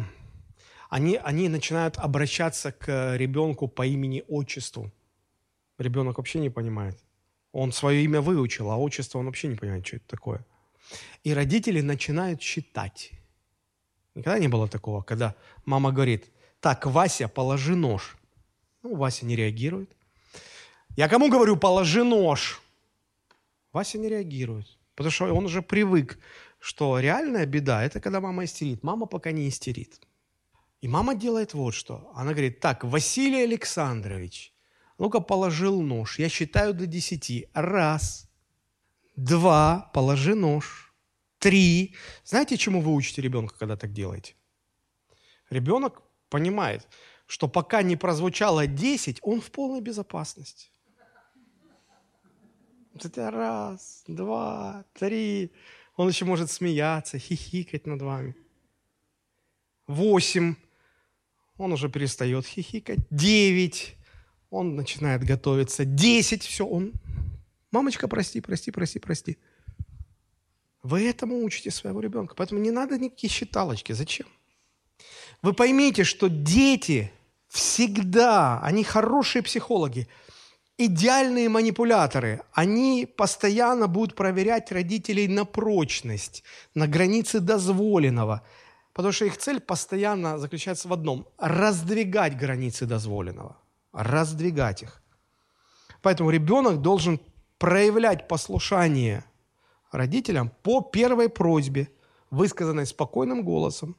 они, они начинают обращаться к ребенку по имени-отчеству. Ребенок вообще не понимает. Он свое имя выучил, а отчество он вообще не понимает, что это такое. И родители начинают считать. Никогда не было такого, когда мама говорит, так, Вася, положи нож. Ну, Вася не реагирует. Я кому говорю, положи нож? Вася не реагирует, потому что он уже привык, что реальная беда – это когда мама истерит. Мама пока не истерит. И мама делает вот что. Она говорит, так, Василий Александрович, ну-ка, положил нож. Я считаю до десяти. Раз, два, положи нож. Три. Знаете, чему вы учите ребенка, когда так делаете? Ребенок понимает, что пока не прозвучало десять, он в полной безопасности. Это раз, два, три. Он еще может смеяться, хихикать над вами. Восемь. Он уже перестает хихикать. Девять он начинает готовиться. Десять, все, он... Мамочка, прости, прости, прости, прости. Вы этому учите своего ребенка. Поэтому не надо никакие считалочки. Зачем? Вы поймите, что дети всегда, они хорошие психологи, идеальные манипуляторы. Они постоянно будут проверять родителей на прочность, на границы дозволенного. Потому что их цель постоянно заключается в одном – раздвигать границы дозволенного раздвигать их. Поэтому ребенок должен проявлять послушание родителям по первой просьбе, высказанной спокойным голосом,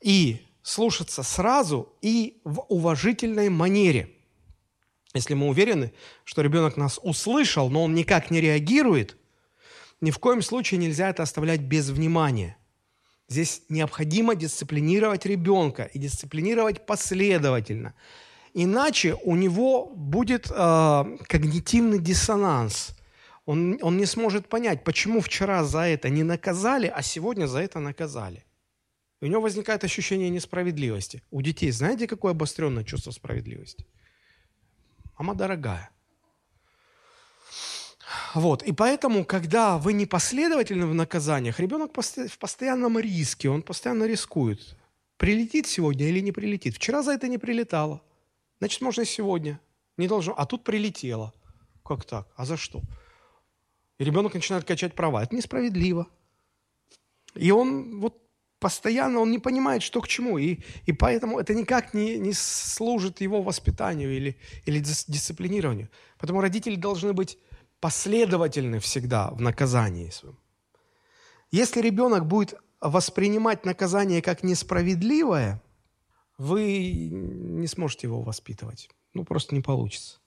и слушаться сразу и в уважительной манере. Если мы уверены, что ребенок нас услышал, но он никак не реагирует, ни в коем случае нельзя это оставлять без внимания. Здесь необходимо дисциплинировать ребенка и дисциплинировать последовательно – Иначе у него будет э, когнитивный диссонанс. Он, он не сможет понять, почему вчера за это не наказали, а сегодня за это наказали. У него возникает ощущение несправедливости. У детей знаете, какое обостренное чувство справедливости? Мама дорогая. Вот. И поэтому, когда вы непоследовательны в наказаниях, ребенок в постоянном риске, он постоянно рискует. Прилетит сегодня или не прилетит. Вчера за это не прилетало. Значит, можно сегодня. Не должно. А тут прилетело. Как так? А за что? И ребенок начинает качать права. Это несправедливо. И он вот постоянно, он не понимает, что к чему. И, и поэтому это никак не, не служит его воспитанию или, или дисциплинированию. Поэтому родители должны быть последовательны всегда в наказании своем. Если ребенок будет воспринимать наказание как несправедливое – вы не сможете его воспитывать. Ну, просто не получится.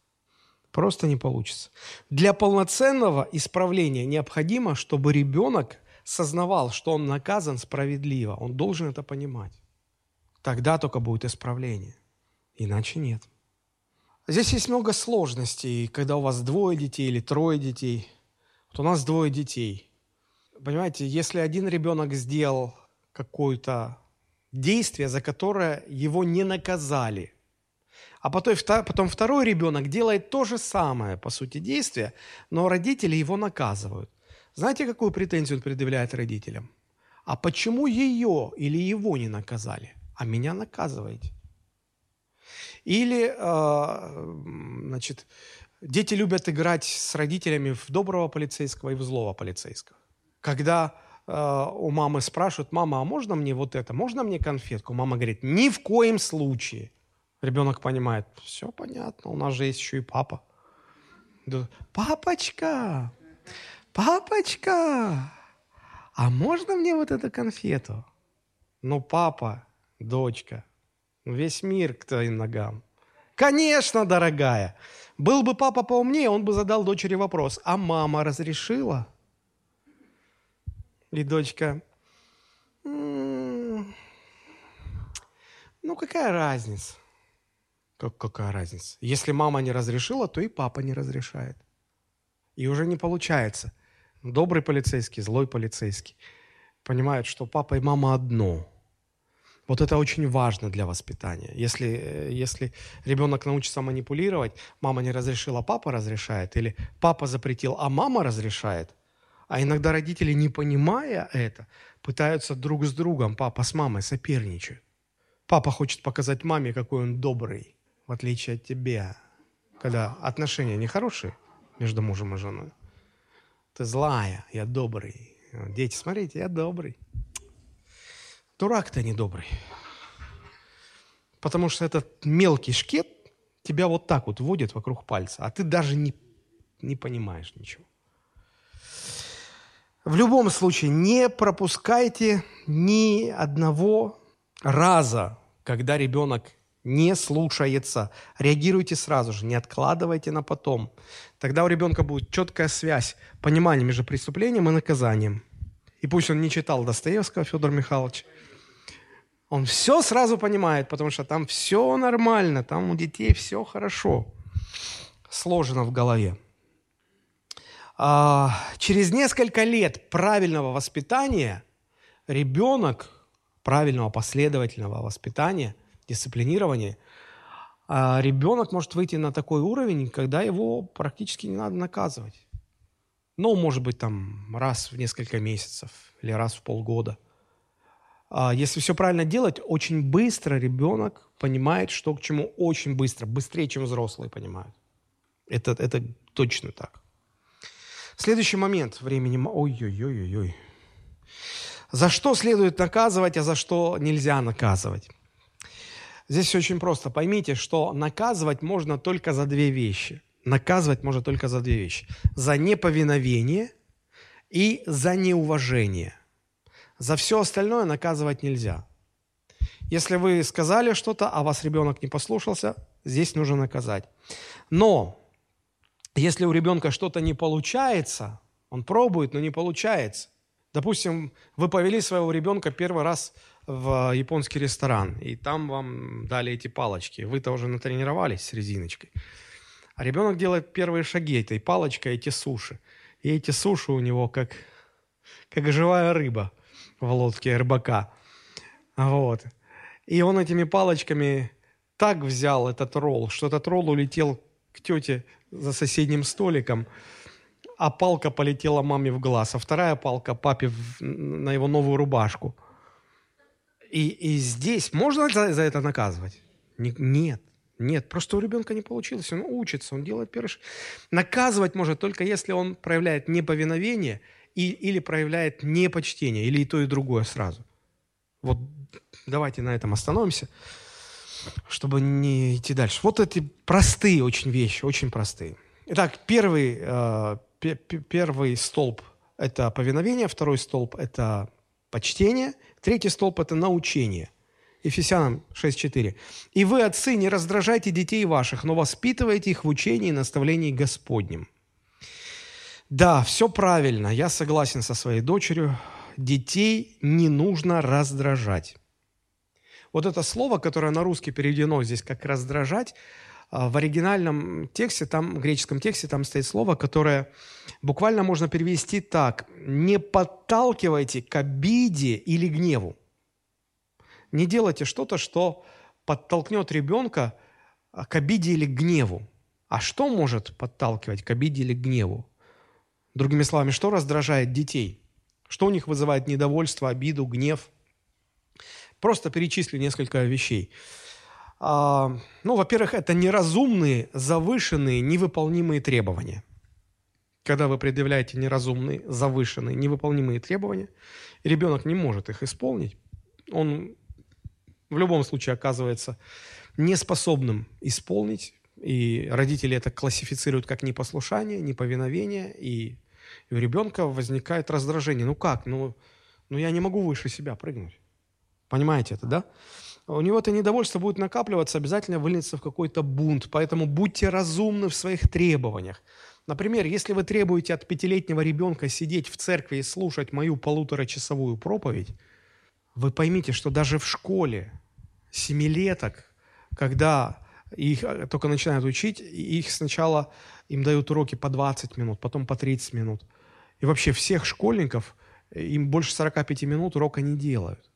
Просто не получится. Для полноценного исправления необходимо, чтобы ребенок сознавал, что он наказан справедливо. Он должен это понимать. Тогда только будет исправление. Иначе нет. Здесь есть много сложностей, когда у вас двое детей или трое детей. Вот у нас двое детей. Понимаете, если один ребенок сделал какое-то действие, за которое его не наказали. А потом, второй ребенок делает то же самое, по сути, действие, но родители его наказывают. Знаете, какую претензию он предъявляет родителям? А почему ее или его не наказали, а меня наказываете? Или, э, значит, дети любят играть с родителями в доброго полицейского и в злого полицейского. Когда у мамы спрашивают, мама, а можно мне вот это, можно мне конфетку? Мама говорит, ни в коем случае. Ребенок понимает, все понятно, у нас же есть еще и папа. Папочка, папочка, а можно мне вот эту конфету? Ну, папа, дочка, весь мир к твоим ногам. Конечно, дорогая. Был бы папа поумнее, он бы задал дочери вопрос, а мама разрешила? И дочка, ну какая разница? Как, какая разница? Если мама не разрешила, то и папа не разрешает. И уже не получается. Добрый полицейский, злой полицейский. Понимают, что папа и мама одно. Вот это очень важно для воспитания. Если, э, если ребенок научится манипулировать, мама не разрешила, папа разрешает, или папа запретил, а мама разрешает, а иногда родители, не понимая это, пытаются друг с другом, папа с мамой соперничают. Папа хочет показать маме, какой он добрый, в отличие от тебя, когда отношения нехорошие между мужем и женой. Ты злая, я добрый. Дети, смотрите, я добрый. Дурак-то не добрый. Потому что этот мелкий шкет тебя вот так вот водит вокруг пальца, а ты даже не, не понимаешь ничего. В любом случае, не пропускайте ни одного раза, когда ребенок не слушается. Реагируйте сразу же, не откладывайте на потом. Тогда у ребенка будет четкая связь, понимание между преступлением и наказанием. И пусть он не читал Достоевского, Федор Михайлович, он все сразу понимает, потому что там все нормально, там у детей все хорошо сложено в голове. А, через несколько лет правильного воспитания ребенок, правильного последовательного воспитания, дисциплинирования, а, ребенок может выйти на такой уровень, когда его практически не надо наказывать. Ну, может быть, там раз в несколько месяцев или раз в полгода – а, если все правильно делать, очень быстро ребенок понимает, что к чему очень быстро, быстрее, чем взрослые понимают. Это, это точно так. Следующий момент времени. Ой-ой-ой-ой. За что следует наказывать, а за что нельзя наказывать? Здесь все очень просто. Поймите, что наказывать можно только за две вещи. Наказывать можно только за две вещи. За неповиновение и за неуважение – за все остальное наказывать нельзя. Если вы сказали что-то, а вас ребенок не послушался, здесь нужно наказать. Но если у ребенка что-то не получается, он пробует, но не получается. Допустим, вы повели своего ребенка первый раз в японский ресторан, и там вам дали эти палочки. Вы-то уже натренировались с резиночкой. А ребенок делает первые шаги этой палочкой, эти суши. И эти суши у него как, как живая рыба – в лодке рыбака. Вот. И он этими палочками так взял этот ролл, что этот ролл улетел к тете за соседним столиком, а палка полетела маме в глаз, а вторая палка папе в, на его новую рубашку. И, и здесь можно за, за это наказывать? Не, нет. Нет, просто у ребенка не получилось, он учится, он делает первый шаг. Наказывать может только если он проявляет неповиновение – и, или проявляет непочтение, или и то, и другое сразу. Вот давайте на этом остановимся, чтобы не идти дальше. Вот эти простые очень вещи, очень простые. Итак, первый, э, первый столб – это повиновение, второй столб – это почтение, третий столб – это научение. Ефесянам 6.4. «И вы, отцы, не раздражайте детей ваших, но воспитывайте их в учении и наставлении Господнем». Да, все правильно, я согласен со своей дочерью. Детей не нужно раздражать. Вот это слово, которое на русский переведено здесь как «раздражать», а, в оригинальном тексте, там, в греческом тексте, там стоит слово, которое буквально можно перевести так. «Не подталкивайте к обиде или гневу». Не делайте что-то, что подтолкнет ребенка а, к обиде или гневу. А что может подталкивать к обиде или гневу? Другими словами, что раздражает детей? Что у них вызывает недовольство, обиду, гнев? Просто перечислю несколько вещей. А, ну, во-первых, это неразумные, завышенные, невыполнимые требования. Когда вы предъявляете неразумные, завышенные, невыполнимые требования, и ребенок не может их исполнить, он в любом случае оказывается неспособным исполнить, и родители это классифицируют как непослушание, неповиновение, и у ребенка возникает раздражение. Ну как? Ну, ну я не могу выше себя прыгнуть. Понимаете это, да? У него это недовольство будет накапливаться, обязательно выльется в какой-то бунт. Поэтому будьте разумны в своих требованиях. Например, если вы требуете от пятилетнего ребенка сидеть в церкви и слушать мою полуторачасовую проповедь, вы поймите, что даже в школе семилеток, когда их э, только начинают учить, их сначала им дают уроки по 20 минут, потом по 30 минут. И вообще всех школьников, э, им больше 45 минут урока не делают.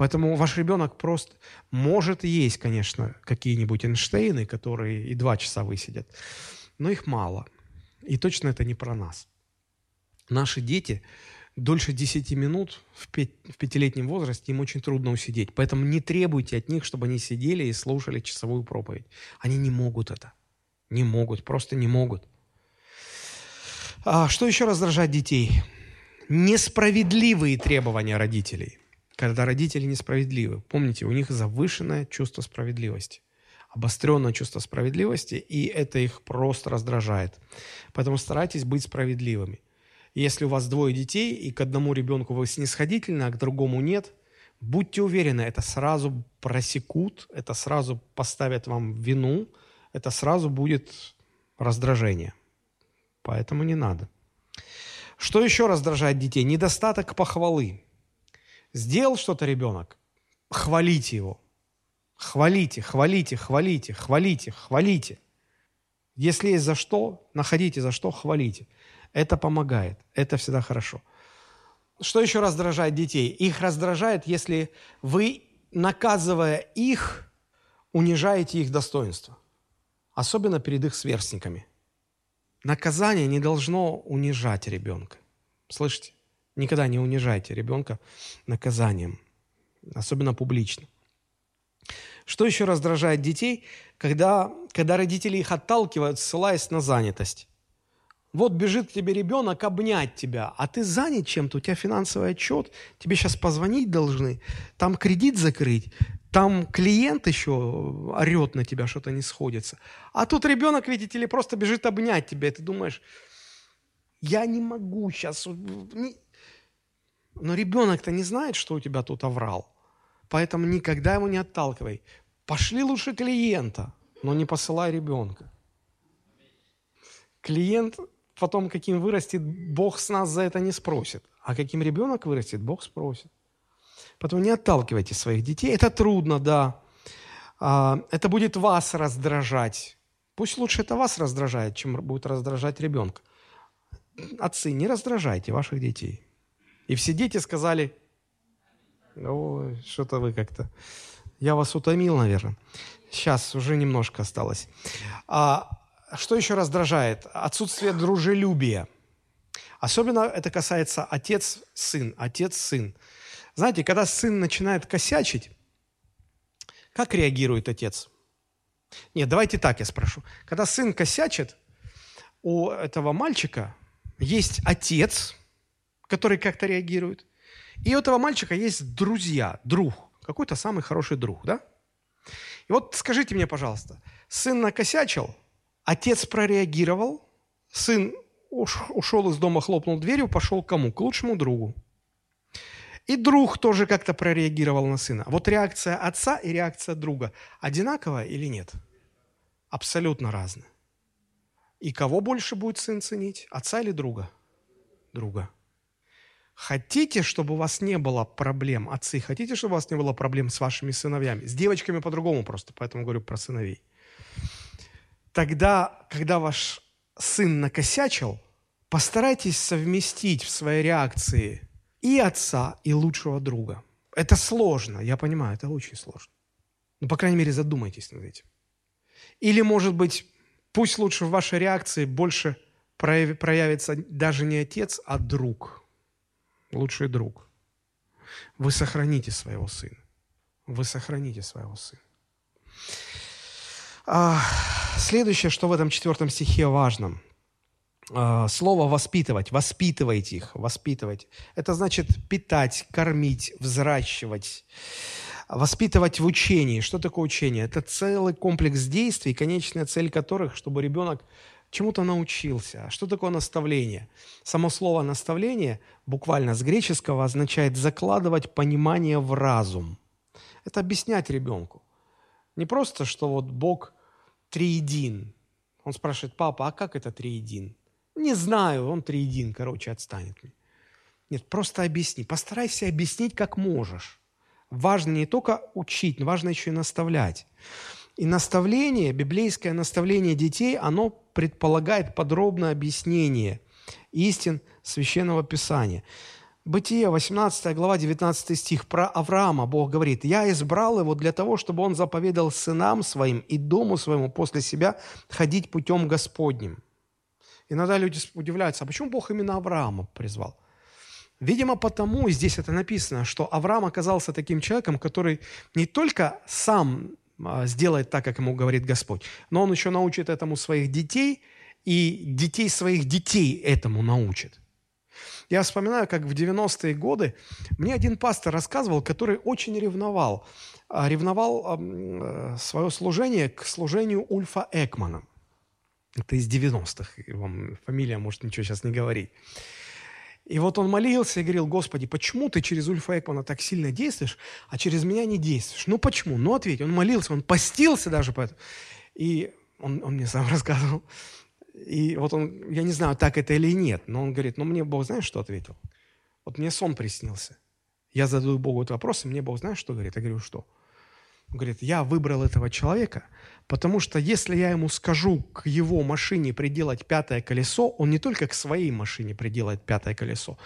Поэтому ваш ребенок просто может есть, конечно, какие-нибудь Эйнштейны, которые и два часа высидят, но их мало. И точно это не про нас. Наши дети дольше 10 минут в, пять, в пятилетнем возрасте им очень трудно усидеть. Поэтому не требуйте от них, чтобы они сидели и слушали часовую проповедь. Они не могут это. Не могут, просто не могут. А что еще раздражает детей? Несправедливые требования родителей. Когда родители несправедливы. Помните, у них завышенное чувство справедливости обостренное чувство справедливости, и это их просто раздражает. Поэтому старайтесь быть справедливыми. Если у вас двое детей, и к одному ребенку вы снисходительны, а к другому нет, будьте уверены, это сразу просекут, это сразу поставят вам вину, это сразу будет раздражение. Поэтому не надо. Что еще раздражает детей? Недостаток похвалы. Сделал что-то ребенок, хвалите его. Хвалите, хвалите, хвалите, хвалите, хвалите. Если есть за что, находите за что, хвалите. Это помогает, это всегда хорошо. Что еще раздражает детей? Их раздражает, если вы, наказывая их, унижаете их достоинство. Особенно перед их сверстниками. Наказание не должно унижать ребенка. Слышите? Никогда не унижайте ребенка наказанием, особенно публично. Что еще раздражает детей, когда, когда родители их отталкивают, ссылаясь на занятость? Вот бежит к тебе ребенок обнять тебя, а ты занят чем-то, у тебя финансовый отчет, тебе сейчас позвонить должны, там кредит закрыть, там клиент еще орет на тебя, что-то не сходится. А тут ребенок, видите ли, просто бежит обнять тебя, и ты думаешь, я не могу сейчас... Но ребенок-то не знает, что у тебя тут оврал. Поэтому никогда его не отталкивай. Пошли лучше клиента, но не посылай ребенка. Клиент потом каким вырастет, Бог с нас за это не спросит. А каким ребенок вырастет, Бог спросит. Поэтому не отталкивайте своих детей. Это трудно, да. А, это будет вас раздражать. Пусть лучше это вас раздражает, чем будет раздражать ребенка. Отцы, не раздражайте ваших детей. И все дети сказали, ой, что-то вы как-то, я вас утомил, наверное. Сейчас уже немножко осталось. А, что еще раздражает? Отсутствие дружелюбия. Особенно это касается отец-сын, отец-сын. Знаете, когда сын начинает косячить, как реагирует отец? Нет, давайте так я спрошу. Когда сын косячит, у этого мальчика есть отец, который как-то реагирует, и у этого мальчика есть друзья, друг, какой-то самый хороший друг, да? И вот скажите мне, пожалуйста, сын накосячил, Отец прореагировал, сын ушел из дома, хлопнул дверью, пошел к кому? К лучшему другу. И друг тоже как-то прореагировал на сына. Вот реакция отца и реакция друга одинаковая или нет? Абсолютно разная. И кого больше будет сын ценить? Отца или друга? Друга. Хотите, чтобы у вас не было проблем, отцы, хотите, чтобы у вас не было проблем с вашими сыновьями? С девочками по-другому просто, поэтому говорю про сыновей. Тогда, когда ваш сын накосячил, постарайтесь совместить в своей реакции и отца, и лучшего друга. Это сложно, я понимаю, это очень сложно. Но, по крайней мере, задумайтесь над этим. Или, может быть, пусть лучше в вашей реакции больше проявится даже не отец, а друг. Лучший друг. Вы сохраните своего сына. Вы сохраните своего сына. А, следующее, что в этом четвертом стихе важно – а, слово «воспитывать», воспитывайте их, воспитывать. Это значит питать, кормить, взращивать, воспитывать в учении. Что такое учение? Это целый комплекс действий, конечная цель которых, чтобы ребенок чему-то научился. А что такое наставление? Само слово «наставление» буквально с греческого означает «закладывать понимание в разум». Это объяснять ребенку. Не просто, что вот Бог триедин. Он спрашивает, папа, а как это триедин? Не знаю, он триедин, короче, отстанет. Нет, просто объясни. Постарайся объяснить, как можешь. Важно не только учить, важно еще и наставлять. И наставление, библейское наставление детей, оно предполагает подробное объяснение истин Священного Писания. Бытие, 18 глава, 19 стих. Про Авраама Бог говорит, «Я избрал его для того, чтобы он заповедал сынам своим и дому своему после себя ходить путем Господним». Иногда люди удивляются, а почему Бог именно Авраама призвал? Видимо, потому, здесь это написано, что Авраам оказался таким человеком, который не только сам сделает так, как ему говорит Господь, но он еще научит этому своих детей, и детей своих детей этому научит. Я вспоминаю, как в 90-е годы мне один пастор рассказывал, который очень ревновал, а, ревновал э, свое служение к служению Ульфа Экмана. Это из 90-х. Вам фамилия может ничего сейчас не говорить. И вот он молился и говорил, Господи, почему ты через Ульфа Экмана так сильно действуешь, а через меня не действуешь? Ну почему? Ну ответь. Он молился, он постился даже по этому. И он, он мне сам рассказывал. И вот он, я не знаю, так это или нет, но он говорит, ну мне Бог, знаешь, что ответил? Вот мне сон приснился. Я задаю Богу этот вопрос, и мне Бог, знаешь, что говорит? Я говорю, что? Он говорит, я выбрал этого человека, потому что если я ему скажу к его машине приделать пятое колесо, он не только к своей машине приделает пятое колесо,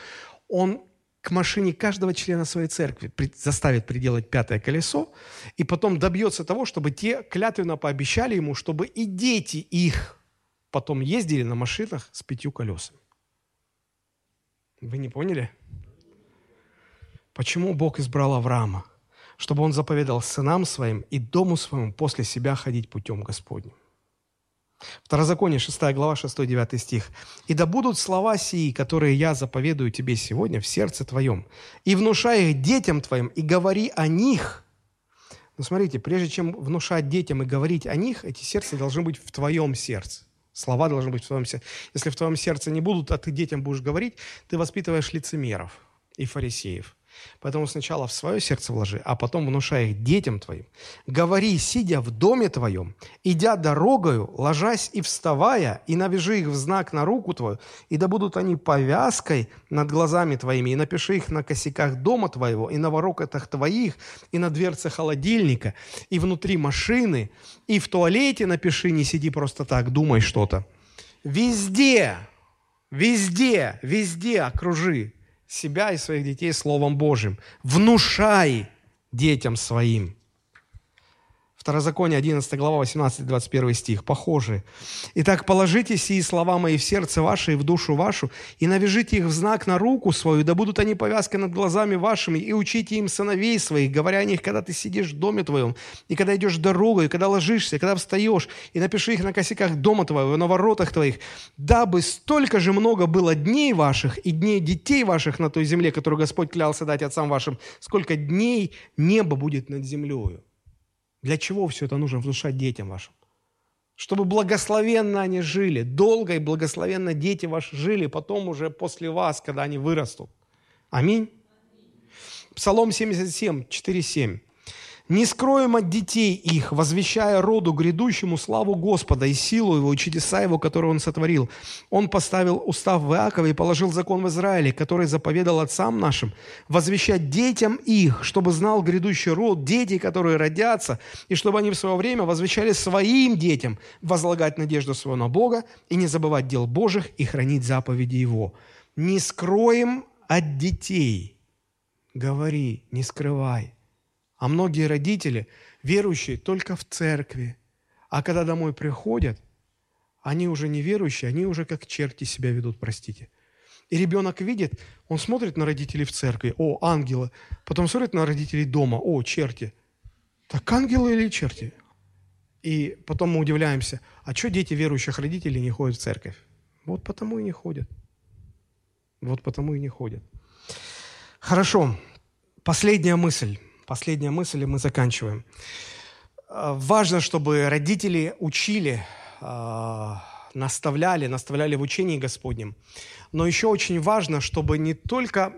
он к машине каждого члена своей церкви заставит приделать пятое колесо, и потом добьется того, чтобы те клятвенно пообещали ему, чтобы и дети их потом ездили на машинах с пятью колесами. Вы не поняли? Почему Бог избрал Авраама? Чтобы он заповедал сынам своим и дому своему после себя ходить путем Господним. Второзаконие, 6 глава, 6-9 стих. «И да будут слова сии, которые я заповедую тебе сегодня в сердце твоем, и внушай их детям твоим, и говори о них». Но смотрите, прежде чем внушать детям и говорить о них, эти сердца должны быть в твоем сердце. Слова должны быть в твоем сердце. Если в твоем сердце не будут, а ты детям будешь говорить, ты воспитываешь лицемеров и фарисеев – Поэтому сначала в свое сердце вложи, а потом внушай их детям твоим. Говори, сидя в доме твоем, идя дорогою, ложась и вставая, и навяжи их в знак на руку твою, и да будут они повязкой над глазами твоими, и напиши их на косяках дома твоего, и на ворокотах твоих, и на дверце холодильника, и внутри машины, и в туалете напиши, не сиди просто так, думай что-то. Везде, везде, везде окружи себя и своих детей Словом Божьим. Внушай детям своим. Второзаконие 11 глава 18-21 стих, похожие. «Итак, положите сии слова мои в сердце ваше и в душу вашу, и навяжите их в знак на руку свою, да будут они повязкой над глазами вашими, и учите им сыновей своих, говоря о них, когда ты сидишь в доме твоем, и когда идешь дорогой, и когда ложишься, и когда встаешь, и напиши их на косяках дома твоего, на воротах твоих, дабы столько же много было дней ваших и дней детей ваших на той земле, которую Господь клялся дать отцам вашим, сколько дней небо будет над землею». Для чего все это нужно внушать детям вашим? Чтобы благословенно они жили, долго и благословенно дети ваши жили, потом уже после вас, когда они вырастут. Аминь. Псалом 77, 4, 7. Не скроем от детей их, возвещая роду грядущему славу Господа и силу Его, и чудеса Его, которые Он сотворил. Он поставил устав в Иакове и положил закон в Израиле, который заповедал отцам нашим, возвещать детям их, чтобы знал грядущий род, дети, которые родятся, и чтобы они в свое время возвещали своим детям возлагать надежду свою на Бога и не забывать дел Божьих и хранить заповеди Его. Не скроем от детей – говори, не скрывай. А многие родители, верующие только в церкви, а когда домой приходят, они уже не верующие, они уже как черти себя ведут, простите. И ребенок видит, он смотрит на родителей в церкви, о, ангелы, потом смотрит на родителей дома, о, черти. Так ангелы или черти? И потом мы удивляемся, а что дети верующих родителей не ходят в церковь? Вот потому и не ходят. Вот потому и не ходят. Хорошо. Последняя мысль. Последняя мысль, и мы заканчиваем. А, важно, чтобы родители учили, а, наставляли, наставляли в учении Господнем. Но еще очень важно, чтобы не только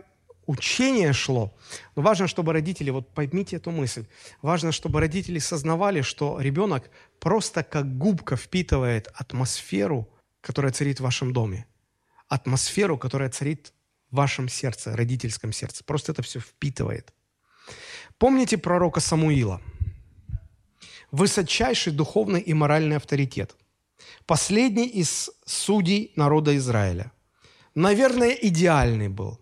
учение шло, но важно, чтобы родители, вот поймите эту мысль, важно, чтобы родители сознавали, что ребенок просто как губка впитывает атмосферу, которая царит в вашем доме, атмосферу, которая царит в вашем сердце, родительском сердце. Просто это все впитывает. Помните пророка Самуила? Высочайший духовный и моральный авторитет. Последний из судей народа Израиля. Наверное, идеальный был.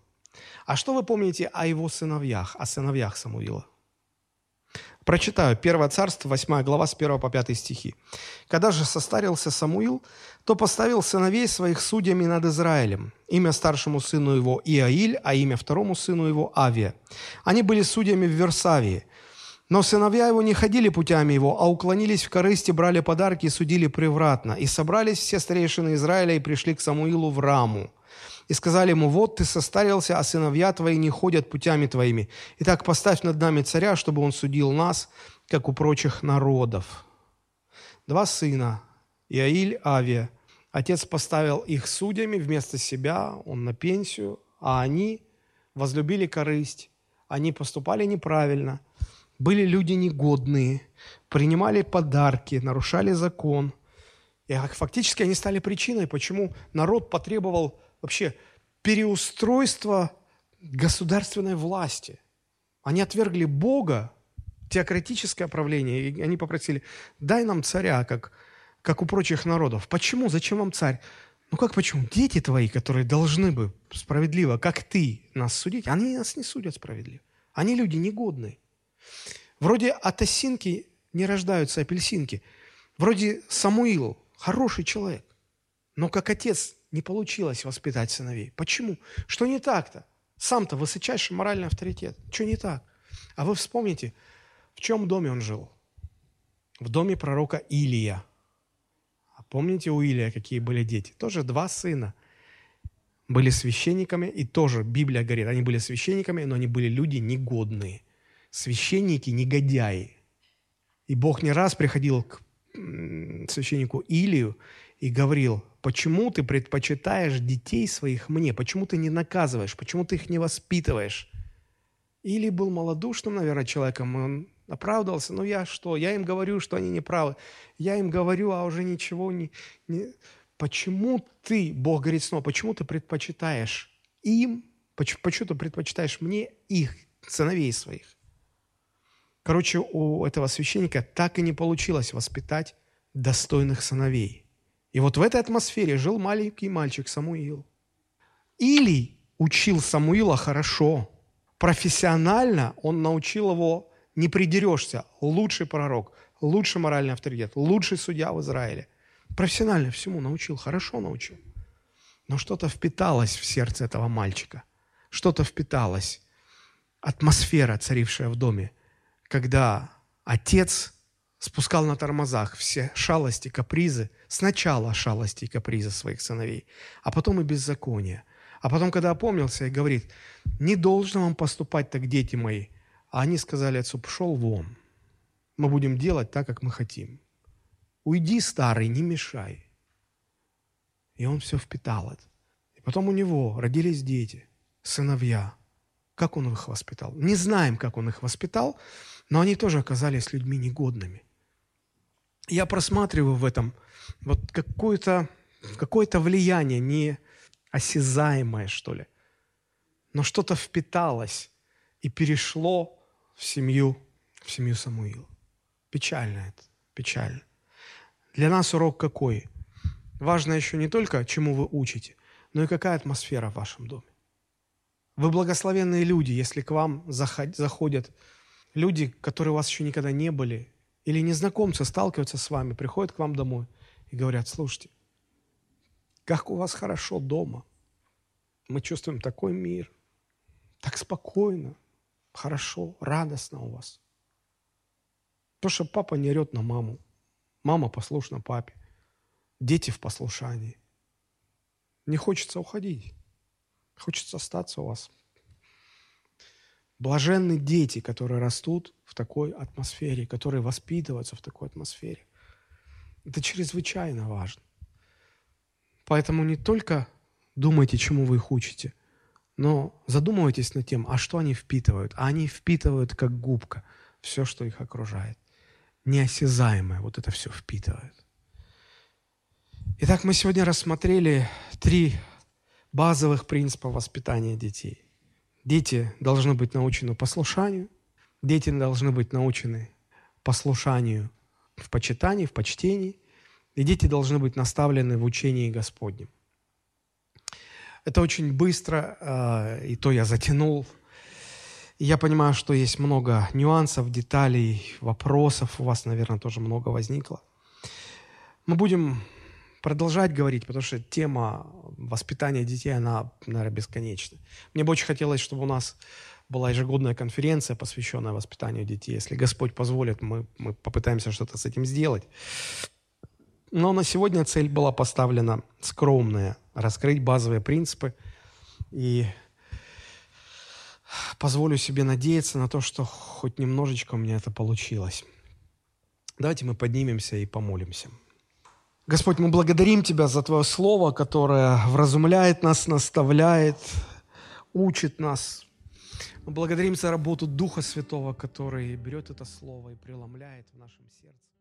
А что вы помните о его сыновьях, о сыновьях Самуила? Прочитаю. 1 Царство, 8 глава, с 1 по 5 стихи. «Когда же состарился Самуил, то поставил сыновей своих судьями над Израилем. Имя старшему сыну его Иаиль, а имя второму сыну его Авия. Они были судьями в Версавии. Но сыновья его не ходили путями его, а уклонились в корысти, брали подарки и судили превратно. И собрались все старейшины Израиля и пришли к Самуилу в Раму и сказали ему, вот ты состарился, а сыновья твои не ходят путями твоими. Итак, поставь над нами царя, чтобы он судил нас, как у прочих народов. Два сына, Иаиль, Авия. Отец поставил их судьями вместо себя, он на пенсию, а они возлюбили корысть, они поступали неправильно, были люди негодные, принимали подарки, нарушали закон. И фактически они стали причиной, почему народ потребовал вообще переустройство государственной власти. Они отвергли Бога, теократическое правление, и они попросили, дай нам царя, как, как у прочих народов. Почему? Зачем вам царь? Ну как почему? Дети твои, которые должны бы справедливо, как ты, нас судить, они нас не судят справедливо. Они люди негодные. Вроде от осинки не рождаются апельсинки. Вроде Самуил хороший человек. Но как отец не получилось воспитать сыновей. Почему? Что не так-то? Сам-то высочайший моральный авторитет. Что не так? А вы вспомните, в чем доме он жил? В доме пророка Илия. А помните у Илия какие были дети? Тоже два сына. Были священниками, и тоже Библия говорит, они были священниками, но они были люди негодные. Священники – негодяи. И Бог не раз приходил к священнику Илию и говорил, почему ты предпочитаешь детей своих мне, почему ты не наказываешь, почему ты их не воспитываешь. Или был малодушным, наверное, человеком, и он оправдывался, ну я что, я им говорю, что они неправы, я им говорю, а уже ничего не... не... Почему ты, Бог говорит снова, почему ты предпочитаешь им, почему, почему ты предпочитаешь мне их, сыновей своих? Короче, у этого священника так и не получилось воспитать достойных сыновей – и вот в этой атмосфере жил маленький мальчик Самуил. Или учил Самуила хорошо, профессионально он научил его, не придерешься, лучший пророк, лучший моральный авторитет, лучший судья в Израиле. Профессионально всему научил, хорошо научил. Но что-то впиталось в сердце этого мальчика, что-то впиталось, атмосфера, царившая в доме, когда отец спускал на тормозах все шалости, капризы, сначала шалости и капризы своих сыновей, а потом и беззаконие. А потом, когда опомнился и говорит, не должно вам поступать так, дети мои, а они сказали отцу, пошел вон, мы будем делать так, как мы хотим. Уйди, старый, не мешай. И он все впитал это. И потом у него родились дети, сыновья. Как он их воспитал? Не знаем, как он их воспитал, но они тоже оказались людьми негодными я просматриваю в этом вот какое-то какое влияние, не осязаемое, что ли, но что-то впиталось и перешло в семью, в семью Самуила. Печально это, печально. Для нас урок какой? Важно еще не только, чему вы учите, но и какая атмосфера в вашем доме. Вы благословенные люди, если к вам заходят люди, которые у вас еще никогда не были, или незнакомцы сталкиваются с вами, приходят к вам домой и говорят, слушайте, как у вас хорошо дома. Мы чувствуем такой мир, так спокойно, хорошо, радостно у вас. То, что папа не орет на маму, мама послушна папе, дети в послушании. Не хочется уходить, хочется остаться у вас. Блаженны дети, которые растут в такой атмосфере, которые воспитываются в такой атмосфере. Это чрезвычайно важно. Поэтому не только думайте, чему вы их учите, но задумывайтесь над тем, а что они впитывают. А они впитывают, как губка, все, что их окружает. Неосязаемое вот это все впитывает. Итак, мы сегодня рассмотрели три базовых принципа воспитания детей. Дети должны быть научены послушанию, дети должны быть научены послушанию в почитании, в почтении, и дети должны быть наставлены в учении Господнем. Это очень быстро, э, и то я затянул. я понимаю, что есть много нюансов, деталей, вопросов. У вас, наверное, тоже много возникло. Мы будем продолжать говорить, потому что тема воспитания детей, она, наверное, бесконечна. Мне бы очень хотелось, чтобы у нас была ежегодная конференция, посвященная воспитанию детей. Если Господь позволит, мы, мы попытаемся что-то с этим сделать. Но на сегодня цель была поставлена скромная – раскрыть базовые принципы. И позволю себе надеяться на то, что хоть немножечко у меня это получилось. Давайте мы поднимемся и помолимся. Господь, мы благодарим Тебя за Твое Слово, которое вразумляет нас, наставляет, учит нас. Мы благодарим за работу Духа Святого, который берет это Слово и преломляет в нашем сердце.